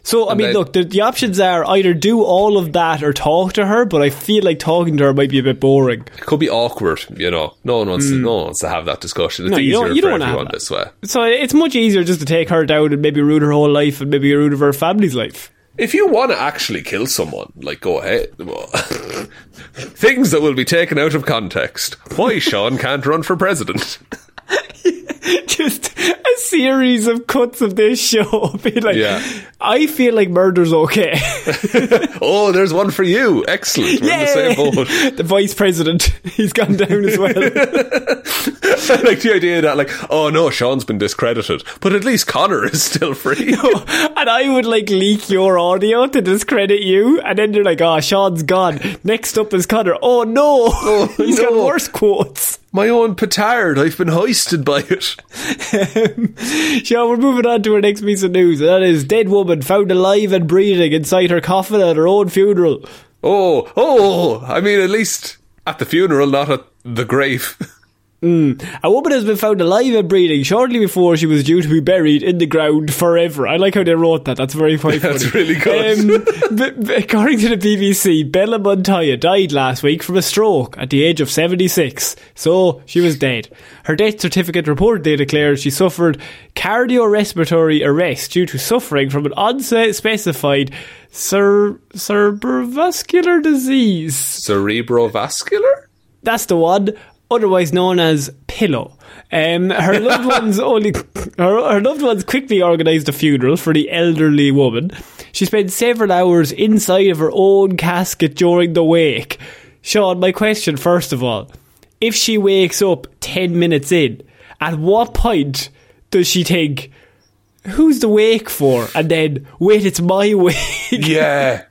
So, I mean,
then-
look, the, the options are either do all of that or talk to her, but I feel like talking to her might be a bit boring.
It could be awkward, you know. No one wants to. Mm. No one wants to have that discussion. It's.
No, you
easier
don't- you
for
don't
everyone
that.
this way.
So it's much easier just to take her down and maybe ruin her whole life and maybe ruin her family's life.
If you want to actually kill someone, like go ahead. Things that will be taken out of context. Why Shaun can't run for president?
just a series of cuts of this show. Be like,
Yeah.
I feel like murder's okay.
Oh, there's one for you. Excellent. We're in the same boat.
the vice president, he's gone down as well.
I like the idea that, like, oh no, Shaun's been discredited, but at least Conor is still free.
and I would like leak your audio to discredit you, and then they're like, "Oh, Shaun's gone." Next up is Conor. Oh no, oh, he's got worse quotes.
My own petard, I've been hoisted by it.
Shaun, we're moving on to our next piece of news, that is dead woman found alive and breathing inside her coffin at her own funeral.
Oh, oh, I mean, at least at the funeral, not at the grave.
A woman has been found alive and breathing shortly before she was due to be buried in the ground forever. I like how they wrote that. That's very funny.
That's really good.
Um, according to the BBC, Bella Montoya died last week from a stroke at the age of 76. So she was dead. Her death certificate reportedly declared she suffered cardiorespiratory arrest due to suffering from an unspecified cer- cerebrovascular disease.
Cerebrovascular?
That's the one, otherwise known as pillow. Um, her loved ones only her, her loved ones quickly organised a funeral for the elderly woman. She spent several hours inside of her own casket during the wake. Shaun, my question first of all, if she wakes up ten minutes in, at what point does she think, "Who's the wake for?" And then, wait, it's my wake.
Yeah.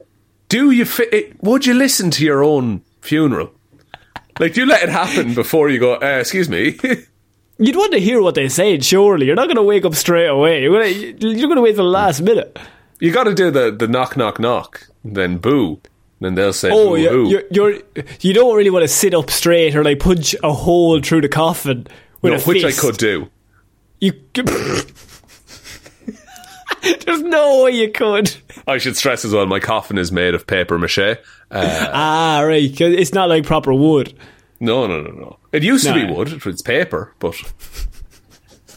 Do you fi- would you listen to your own funeral? Like, do you let it happen before you go, uh, excuse me?
You'd want to hear what they said, surely. You're not going to wake up straight away. You're going to, you're to wait till the last minute.
you got to do the, the knock, knock, knock, then boo. Then they'll say,
Oh,
boo,
you're, you're, you're, you don't really want to sit up straight or like punch a hole through the coffin with
No,
a
which I could do.
You. There's no way you could.
I should stress as well, my coffin is made of paper mache. Uh,
Ah, right. 'cause it's not like proper wood.
no, no, no, no. It used to be wood. It's paper, but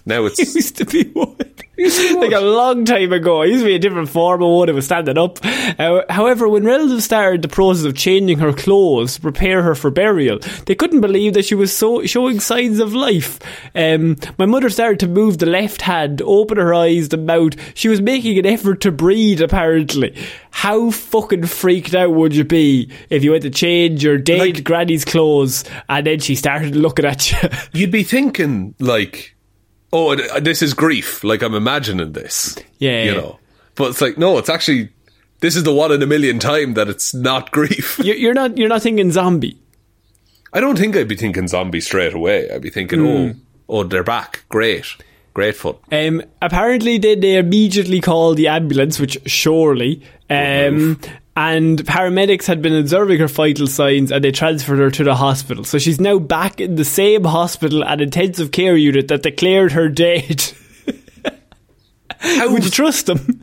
now
It
it's
used to be wood. like a long time ago. It used to be a different form of wood. It was standing up. Uh, however, when relatives started the process of changing her clothes to prepare her for burial, they couldn't believe that she was so showing signs of life. Um, my mother started to move the left hand, open her eyes, the mouth. She was making an effort to breathe. Apparently, how fucking freaked out would you be if you went to change your dead
Like-
granny's clothes and then she started looking at you?
you'd be thinking like, oh, this is grief. Like I'm imagining this.
Yeah.
you know. But it's like no, it's actually this is the one in a million time that it's not grief.
You- you're not. You're not thinking zombie.
I don't think I'd be thinking zombie straight away. I'd be thinking,
Hmm.
oh, oh, they're back. Great, fun.
Um, apparently, they, they immediately called the ambulance, which surely. Um, and paramedics had been observing her vital signs and they transferred her to the hospital. So she's now back in the same hospital and intensive care unit that declared her dead. How would you trust them?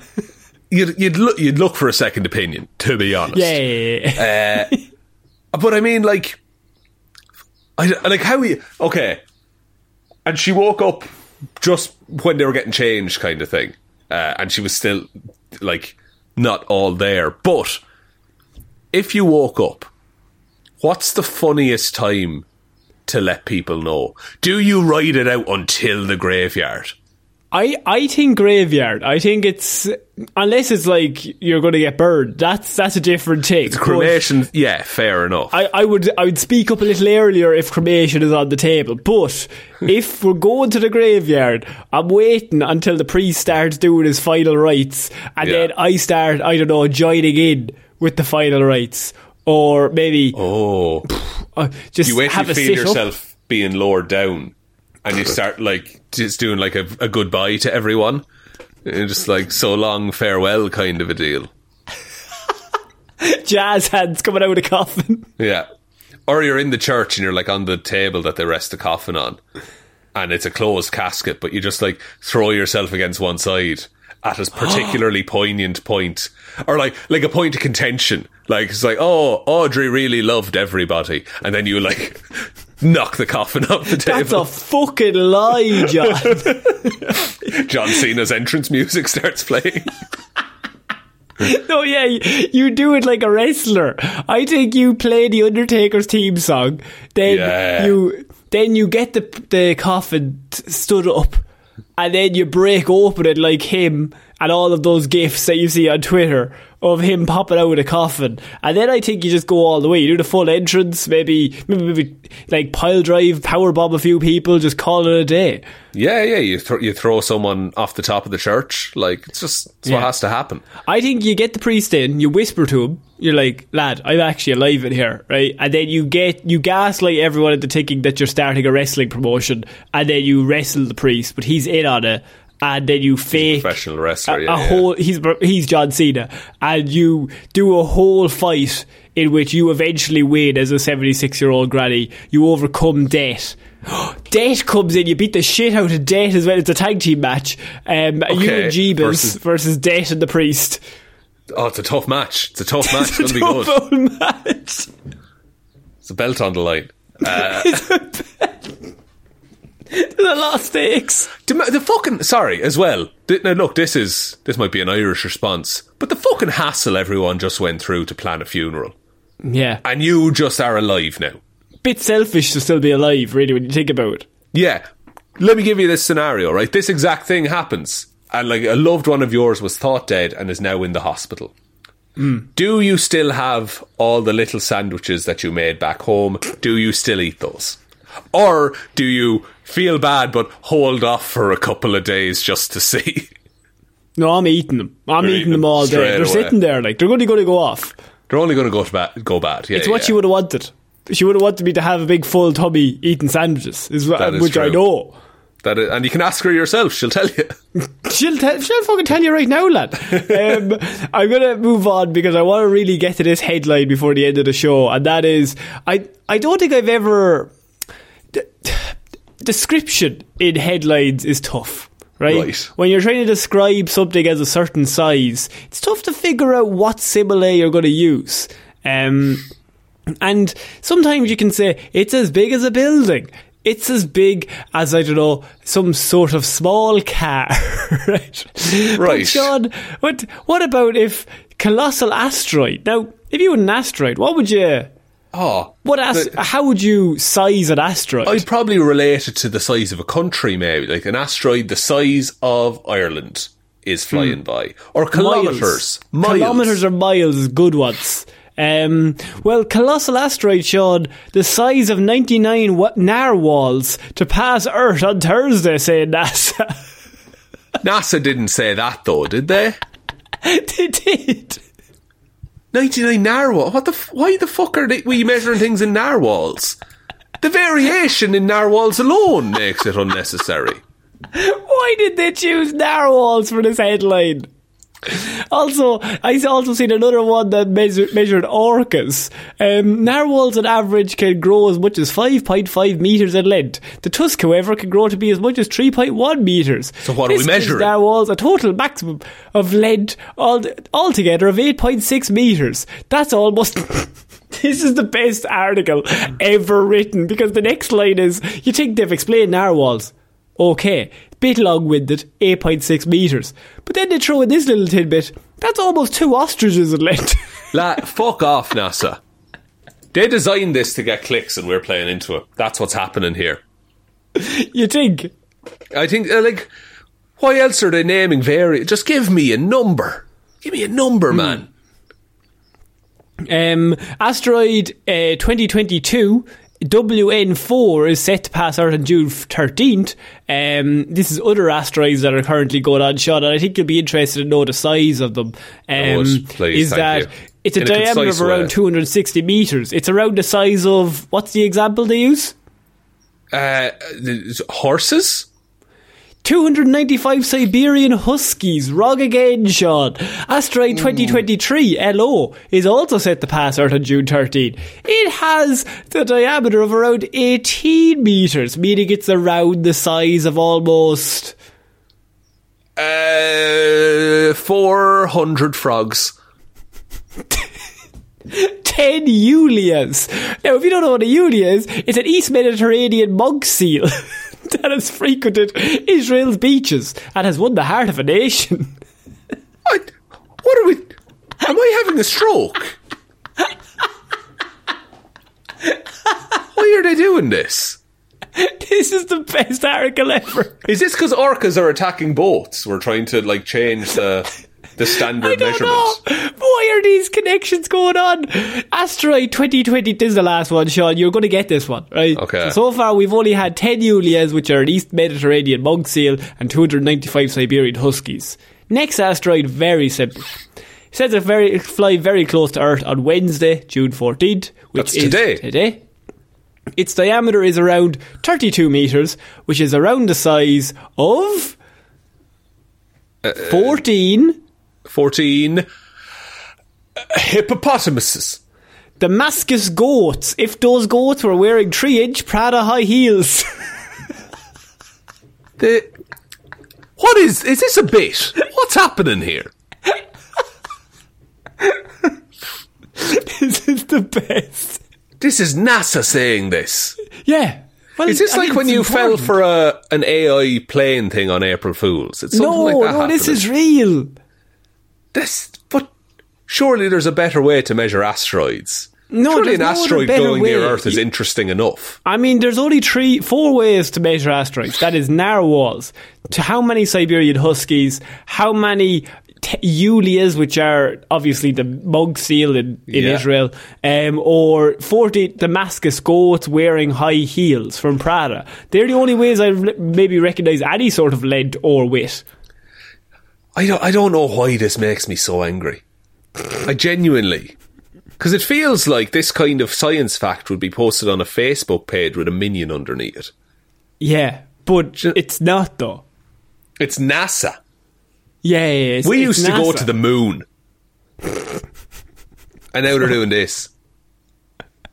You'd you'd look you'd look for a second opinion, to be honest.
Yeah.
Uh, but I mean, like, I like how we okay, and she woke up just when they were getting changed, kind of thing, uh, and she was still like not all there. But if you woke up, what's the funniest time to let people know? Do you ride it out until the graveyard?
I, I think graveyard. I think it's unless it's like you're going to get burned. That's that's a different thing. But
Cremation, yeah, fair enough.
I, I would I would speak up a little earlier if cremation is on the table. But if we're going to the graveyard, I'm waiting until the priest starts doing his final rites, and
Yeah.
then I start I don't know joining in with the final rites, or maybe
oh,
uh, just
you wait
have
you feel
sit up.
yourself being lowered down, and you start like just doing like a, a goodbye to everyone, and just like so long farewell kind of a deal.
jazz hands coming out of the coffin.
Yeah. Or you're in the church and you're like on the table that they rest the coffin on. And it's a closed casket, but you just like throw yourself against one side at a particularly poignant point. Or like like a point of contention. Like it's like, oh, Audrey really loved everybody. And then you like knock the coffin off the table.
That's a fucking lie, John.
John Cena's entrance music starts playing.
No, yeah, you, do it like a wrestler. I think you play the Undertaker's theme song, then
Yeah.
you then you get the the coffin stood up, and then you break open it like him and all of those gifs that you see on Twitter of him popping out of the coffin, and then I think you just go all the way. You do the full entrance, maybe maybe, maybe like pile drive, power bomb a few people, just call it a day.
Yeah, yeah, you th- you throw someone off the top of the church. Like it's just it's what has to happen.
I think you get the priest in, you whisper to him, you're like, lad, I'm actually alive in here, right? And then you get, you gaslight everyone into thinking that you're starting a wrestling promotion, and then you wrestle the priest, but he's in on it, and then you fake
professional wrestler,
a,
yeah,
a
yeah.
whole, he's, he's John Cena, and you do a whole fight in which you eventually win as a 76 year old granny. You overcome death. Death comes in, you beat the shit out of Death as well. It's a tag team match. Um, you
Okay,
and Jeebus
versus-
versus Death and the Priest.
Oh, it's a tough match. It's a tough match. It's gonna be good.
match.
It's a belt on the line.
There's a lot of stakes.
The, the fucking sorry as well. Now look, this is this might be an Irish response, but the fucking hassle everyone just went through to plan a funeral,
Yeah.
and you just are alive now.
Bit selfish to still be alive, really, when you think about it.
Yeah, let me give you this scenario. Right, this exact thing happens, and like a loved one of yours was thought dead and is now in the hospital. Hmm. Do you still have all the little sandwiches that you made back home? Do you still eat those? Or do you feel bad but hold off for a couple of days just to see?
No, I'm eating them. I'm eating
eating
them all day. They're
away.
sitting there like they're only going to go off.
They're only going to go to bad, go bad. Yeah,
It's what
yeah.
she would have wanted. She would have wanted me to have a big full tummy eating sandwiches, is what,
is
which I know.
That is, and you can ask her yourself. She'll tell you.
She'll, tell, she'll fucking tell you right now, lad. Um, I'm going to move on because I want to really get to this headline before the end of the show, and that is I, I don't think I've ever. D- description in headlines is tough. Right?
Right.
When you're trying to describe something as a certain size, it's tough to figure out what simile you're going to use. Um, and sometimes you can say, it's as big as a building. It's as big as, I don't know, some sort of small car. right? But
Right.
Shaun, what, what about if colossal asteroid? Now, if you were an asteroid, what would you,
Oh,
what ast- how would you size an asteroid?
I'd probably relate it to the size of a country, maybe like an asteroid the size of Ireland is flying by, or kilometers, miles.
Kilometers or miles is good ones. Um, well, colossal asteroid, Shaun, the size of 99 wa- narwhals to pass Earth on Thursday, said NASA.
NASA didn't say that though, did they?
they did.
Ninety-nine narwhal. What the? F- why the fuck are they, we measuring things in narwhals? The variation in narwhals alone makes it unnecessary.
Why did they choose narwhals for this headline? Also, I also seen another one that measure, measured orcas. Um, narwhals on average can grow as much as 5.5 metres in length. The tusk, however, can grow to be as much as 3.1 metres.
So what are we
This
measuring?
Narwhals a total maximum of length all, altogether of 8.6 metres. That's almost... This is the best article ever written because the next line is you think they've explained narwhals. Okay, bit long winded, 8.6 metres. But then they throw in this little tidbit that's almost two ostriches in length.
La, fuck off, NASA. They designed this to get clicks and we're playing into it. That's what's happening here.
you think?
I think, uh, like, why else are they naming various? Just give me a number. Give me a number, man.
Um, asteroid uh, 2022 WN4 is set to pass Earth on June 13th. Um, this is other asteroids that are currently going on shot, and I think you'll be interested to know the size of them. Um,
would, please,
is that
you.
it's a
In a
diameter of around
way.
260 meters. It's around the size of what's the example they use?
Uh, horses?
295 Siberian Huskies. Wrong again, Shaun. Asteroid 2023 LO is also set to pass Earth on June 13. It has the diameter of around 18 metres, meaning it's around the size of almost.
Uh, 400 frogs.
10 Julias. Now, if you don't know what a Julia is, it's an East Mediterranean monk seal that has frequented Israel's beaches and has won the heart of a nation.
What? What are we. Am I having a stroke? Why are they doing this?
this is the best article ever.
Is this because orcas are attacking boats? We're trying to like change the the standard
I don't
measurement.
know. Why are these connections going on? Asteroid 2020, this is the last one, Shaun. You're going to get this one, right?
Okay.
So, so far, we've only had 10 Julias, which are an East Mediterranean monk seal, and 295 Siberian Huskies. Next asteroid, very simple. It says it very fly very close to Earth on Wednesday, June 14th, which
That's
is
today.
Today. Its diameter is around 32 meters, which is around the size of
Uh,
14
14 hippopotamuses.
Damascus goats. If those goats were wearing three inch Prada high heels.
The what is is this a bit? What's happening here?
this is the best.
This is NASA saying this.
Yeah. Well,
Is this
I
like when you fell for a an AI plane thing on April Fools? It's something
No,
like that
no, this is real.
This. But surely there's a better way to measure asteroids.
No,
surely an
no
asteroid going near. Earth is interesting enough.
I mean, there's only three, four ways to measure asteroids. That is narwhals. To how many Siberian huskies? How many t- Julias, which are obviously the monk seal in, in
Yeah.
Israel, um, or 40 Damascus goats wearing high heels from Prada. They're the only ways I maybe recognise any sort of length or width.
I don't, I don't know why this makes me so angry. I genuinely. Because it feels like this kind of science fact would be posted on a Facebook page with a minion underneath it.
Yeah, but it's not though.
It's NASA.
Yeah, yeah, yeah, it's-
we
it's
used to go to the moon. and now they're doing this.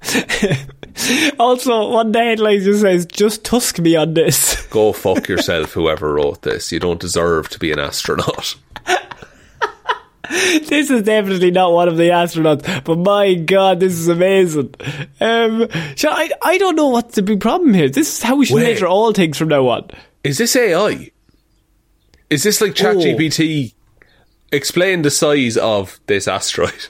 Also, one day headline just says, "Just tusk me on this."
Go fuck yourself, whoever wrote this. You don't deserve to be an astronaut.
this is definitely not one of the astronauts, but my god, this is amazing. Um, so I, I don't know what's the big problem here. This is how we should
Wait.
measure all things from now on.
Is this AI? Is this like ChatGPT? Explain the size of this asteroid.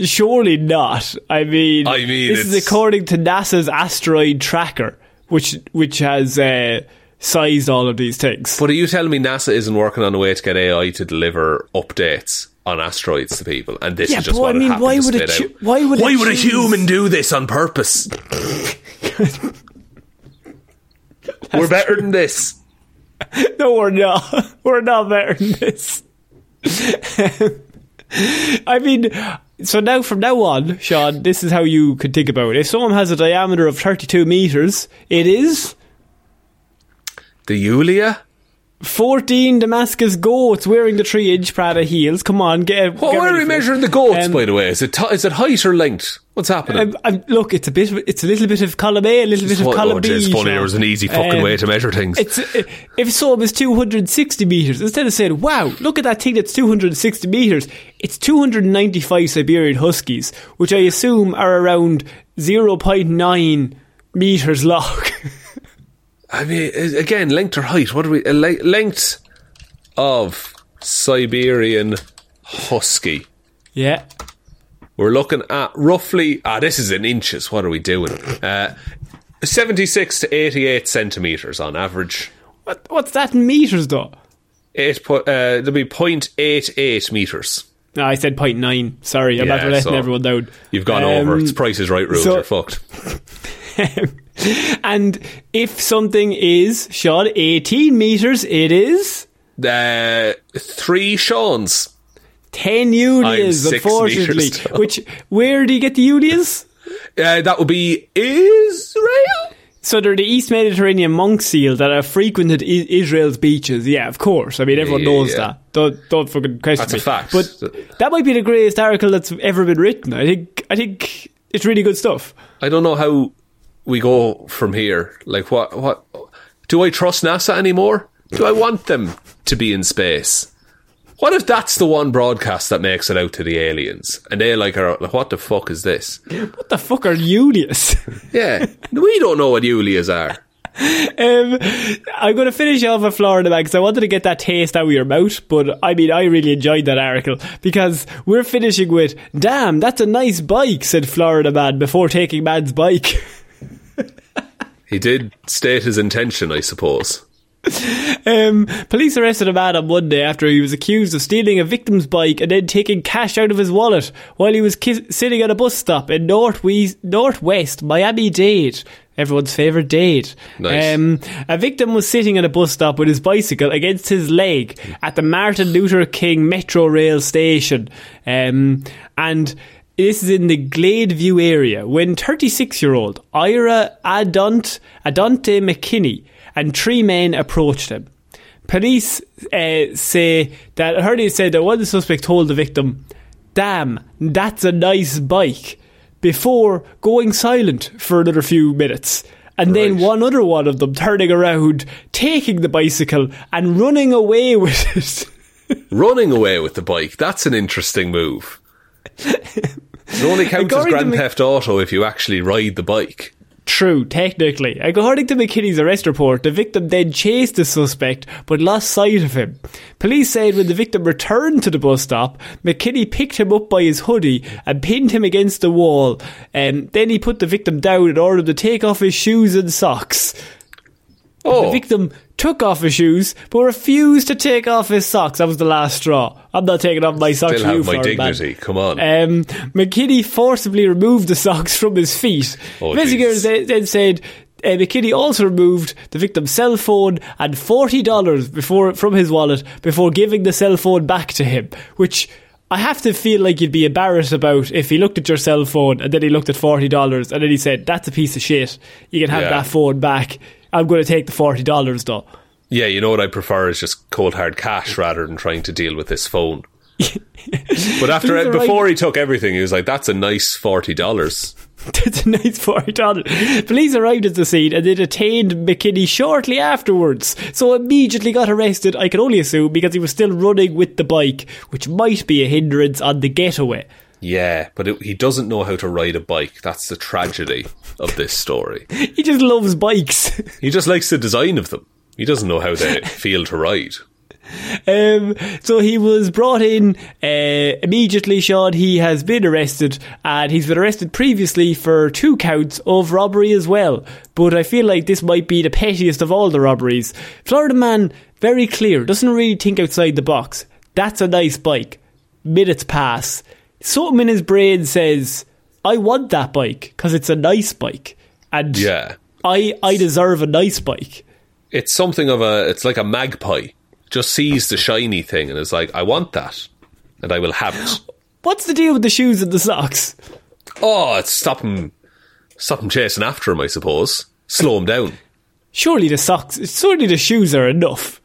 Surely not. I mean,
I mean,
this is according to NASA's asteroid tracker, which which has uh, sized all of these things.
But are you telling me NASA isn't working on a way to get AI to deliver updates on asteroids to people? And this
Yeah,
is just what
I mean, why would a why would
why would a human do this on purpose? We're better than this.
no, we're not. We're not better than this. I mean, so now from now on, Shaun, this is how you could think about it. If someone has a diameter of 32 meters, it is
The Yulia?
14 Damascus goats wearing the 3 inch Prada heels. Come on, get.
What
get
why are we measuring the goats,
Um,
by the way? Is it, t- is it height or length? What's happening?
Um, look, it's a bit. Of, it's a little bit of column A, a little bit of column B.
it's funny, there was an easy fucking
Um,
way to measure things.
It's uh, if some is 260 meters. Instead of saying, "Wow, look at that thing that's 260 meters," it's 295 Siberian Huskies, which I assume are around 0.9 meters long.
I mean, again, length or height? What are we? Uh, le- length of Siberian Husky.
yeah,
We're looking at roughly. Ah, this is in inches. What are we doing? Uh, 76 to 88 centimetres on average.
what, what's that in meters though?
Eight po- uh, there'll be 0.88 metres.
No, I said 0.9. Sorry, I'm
Yeah,
letting
so
everyone down.
You've gone
Um,
over. It's Price is Right rules.
so-
You're fucked.
and if something is, Shaun, 18 meters, it is
Uh, three Shaun's.
10 Julias,
I'm
unfortunately. Which, where do you get the Julias?
Uh, that would be Israel.
So they're the East Mediterranean monk seal that have frequented I- Israel's beaches. Yeah, of course. I mean, everyone knows
yeah.
that. Don't don't fucking question
That's a
me.
fact.
But that might be the greatest article that's ever been written. I think I think it's really good stuff.
I don't know how we go from here. Like, what? What? Do I trust NASA anymore? Do I want them to be in space? What if that's the one broadcast that makes it out to the aliens, and they like are like, what the fuck is this?
What the fuck are Julius?
Yeah, we don't know what Julias are.
um, I'm going to finish off with Florida Man because I wanted to get that taste out of your mouth. But I mean, I really enjoyed that article because we're finishing with, "Damn, that's a nice bike," said Florida Man before taking man's bike.
He did state his intention, I suppose.
Um, police arrested a man on Monday after he was accused of stealing a victim's bike and then taking cash out of his wallet while he was ki- sitting at a bus stop in northwest, northwest Miami Dade. Everyone's favourite date.
Nice.
Um, a victim was sitting at a bus stop with his bicycle against his leg at the Martin Luther King Metro Rail station. Um, and this is in the Gladeview area when 36 year old Ira Adont, Adonte McKinney and three men approached him. Police uh, say that I heard he said that one of the suspects told the victim, Damn, that's a nice bike, before going silent for another few minutes. And then one other one of them turning around, taking the bicycle and running away with it.
Running away with the bike, that's an interesting move. It only counts as
According
Grand
me-
Theft Auto if you actually ride the bike.
True, technically. According to McKinney's arrest report, the victim then chased the suspect but lost sight of him. Police said when the victim returned to the bus stop, McKinney picked him up by his hoodie and pinned him against the wall. And then he put the victim down and ordered him to take off his shoes and socks.
Oh,
The victim took off his shoes but refused to take off his socks. That was the last straw. I'm not taking off my socks
still have my
Florida man.
dignity. Come on.
Um, McKinney forcibly removed the socks from his feet.
Oh,
Investigators
Jesus.
then, then said uh, McKinney also removed the victim's cell phone and forty dollars before from his wallet before giving the cell phone back to him, which. I have to feel like you'd be embarrassed about if he looked at your cell phone and then he looked at forty dollars and then he said, "That's a piece of shit. You can have
Yeah.
that phone back. I'm going to take the forty dollars though."
Yeah, you know what I prefer is just cold hard cash rather than trying to deal with this phone. but after
are
before
right-
he took everything, he was like, "That's a nice forty dollars."
That's a nice forty dollars. Police arrived at the scene and they detained McKinney shortly afterwards. So immediately got arrested. I can only assume because he was still running with the bike, which might be a hindrance on the getaway.
Yeah, but it, he doesn't know how to ride a bike. That's the tragedy of this story.
He just loves bikes.
He just likes the design of them. He doesn't know how they feel to ride.
Um, so he was brought in uh, immediately. Shaun, he has been arrested, and he's been arrested previously for two counts of robbery as well. But I feel like this might be the pettiest of all the robberies. Florida man, very clear, doesn't really think outside the box. That's a nice bike. Minutes pass. Something in his brain says, "I want that bike because it's a nice bike," and
Yeah.
I I deserve a nice bike.
It's something of a. It's like a magpie. Just sees the shiny thing and is like, "I want that, and I will have it."
What's the deal with the shoes and the socks?
Oh, it's stop him, stop him chasing after him. I suppose slow him down.
Surely the socks, surely the shoes are enough.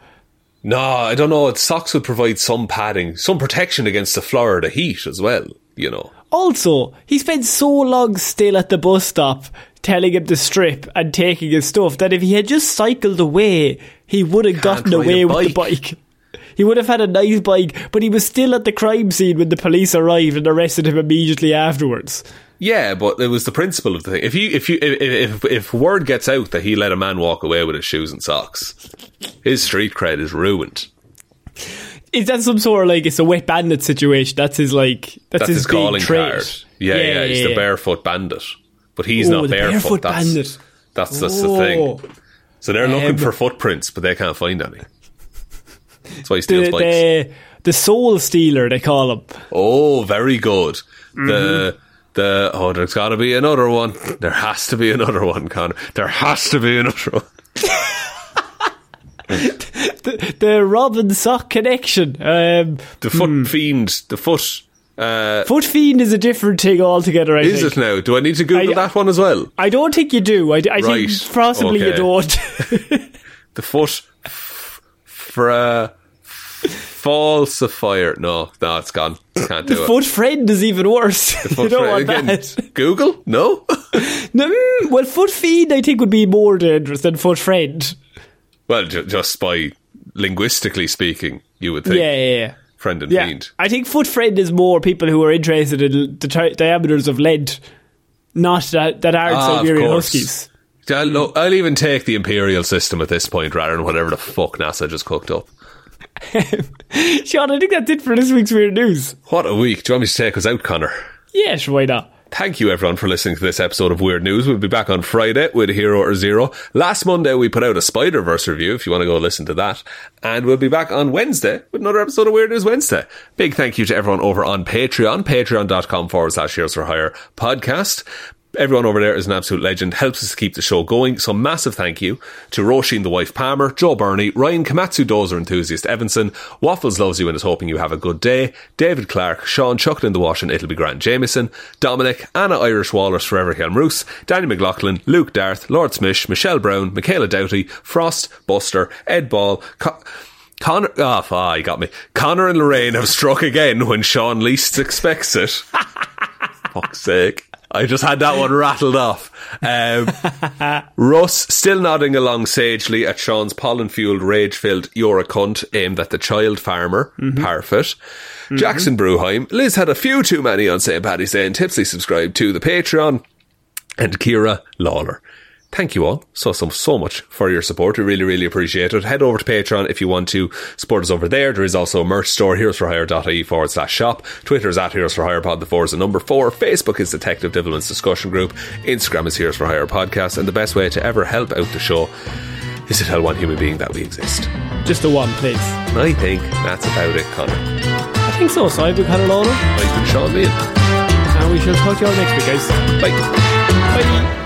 No, I don't know. Socks would provide some padding, some protection against the Florida heat as well, you know.
Also, he spent so long still at the bus stop telling him to strip and taking his stuff that if he had just cycled away, he would have gotten away with the bike. He would have had a nice bike, but he was still at the crime scene when the police arrived and arrested him immediately afterwards.
Yeah, but it was the principle of the thing. If you, if you, if, if, if word gets out that he let a man walk away with his shoes and socks, his street cred is ruined.
Is that some sort of like it's a wet bandit situation? That's his like that's,
That's
his,
his
big
calling
trait.
card. Yeah, yeah, he's the barefoot bandit, but he's
Oh,
not
the
barefoot.
barefoot
that's,
bandit.
That's that's the
Oh.
thing. So they're looking
Um,
for footprints, but they can't find any. That's why he steals
The,
bikes.
the the soul stealer they call him.
Oh, very good.
Mm-hmm.
The the oh, there's got to be another one. There has to be another one, Conor. There has to be another one.
The, the Robin sock connection. Um,
The foot fiend. The foot. Uh,
foot fiend is a different thing altogether. I
is
think.
it now? Do I need to Google
I-
that one as well?
I don't think you do. I, I
Right.
think possibly you
Okay.
don't.
The foot f- for uh, falsifier. No, no, it's gone. Can't do
the
it.
foot friend is even worse. you don't want
again,
that.
Google? No.
No, well, foot fiend I think would be more dangerous than foot friend.
Well, ju- just by linguistically speaking, you would think
Yeah, yeah, yeah.
friend and
Yeah,
fiend.
I think foot friend is more people who are interested in the diameters of lead, not that that aren't
Ah,
Siberian. Huskies.
I'll, I'll even take the imperial system at this point rather than whatever the fuck NASA just cooked up.
Shaun, I think that's it for this week's weird news.
What a week! Do you want me to take us out,
Conor? Yes, why not?
Thank you everyone for listening to this episode of Weird News. We'll be back on Friday with Hero or Zero. Last Monday we put out a Spider Verse review if you want to go listen to that. And we'll be back on Wednesday with another episode of Weird News Wednesday. Big thank you to everyone over on Patreon, patreon.com forward slash Heroes for Hire podcast. Everyone over there is an absolute legend, helps us keep the show going. So massive thank you to Roisin the wife Palmer, Joe Bernie, Ryan Komatsu Dozer enthusiast Evanson, Waffles loves you and is hoping you have a good day, David Clarke, Shaun Chucked in the Wash and It'll Be Grant Jamieson, Dominic, Anna Irish Walrus Forever Hjelmroos, Danny McLaughlin, Luke Darth, Lordsmish, Michelle Browne, Michaela Doughty, Frost, Buster, Ed Ball, Co- Conor, ah, oh, you got me. Conor and Lorraine have struck again when Shaun least expects it. Fuck's sake. I just had that one rattled off. Um, Russ still nodding along sagely at Shaun's pollen fueled, rage filled You're a cunt aimed at the child farmer, Parfitt. Jackson Brueheim. Liz had a few too many on St. Paddy's Day and tipsy subscribed to the Patreon. And Ciara Lawler. Thank you all so, so, so much for your support. We really, really appreciate it. Head over to Patreon if you want to support us over there. There is also a merch store, heroesforhire.ie forward slash shop. Twitter is at Heroes for Hire Pod, the four is the number four. Facebook is Detective Divilment's discussion group. Instagram is Heroes for Hire Podcast. And the best way to ever help out the show is to tell one human being that we exist.
Just the one, please.
And I think that's about it, Conor.
I think so. So I've been Conor Lawler,
I've been Shaun Meighan.
and we shall talk to you all next week, guys.
Bye.
Bye.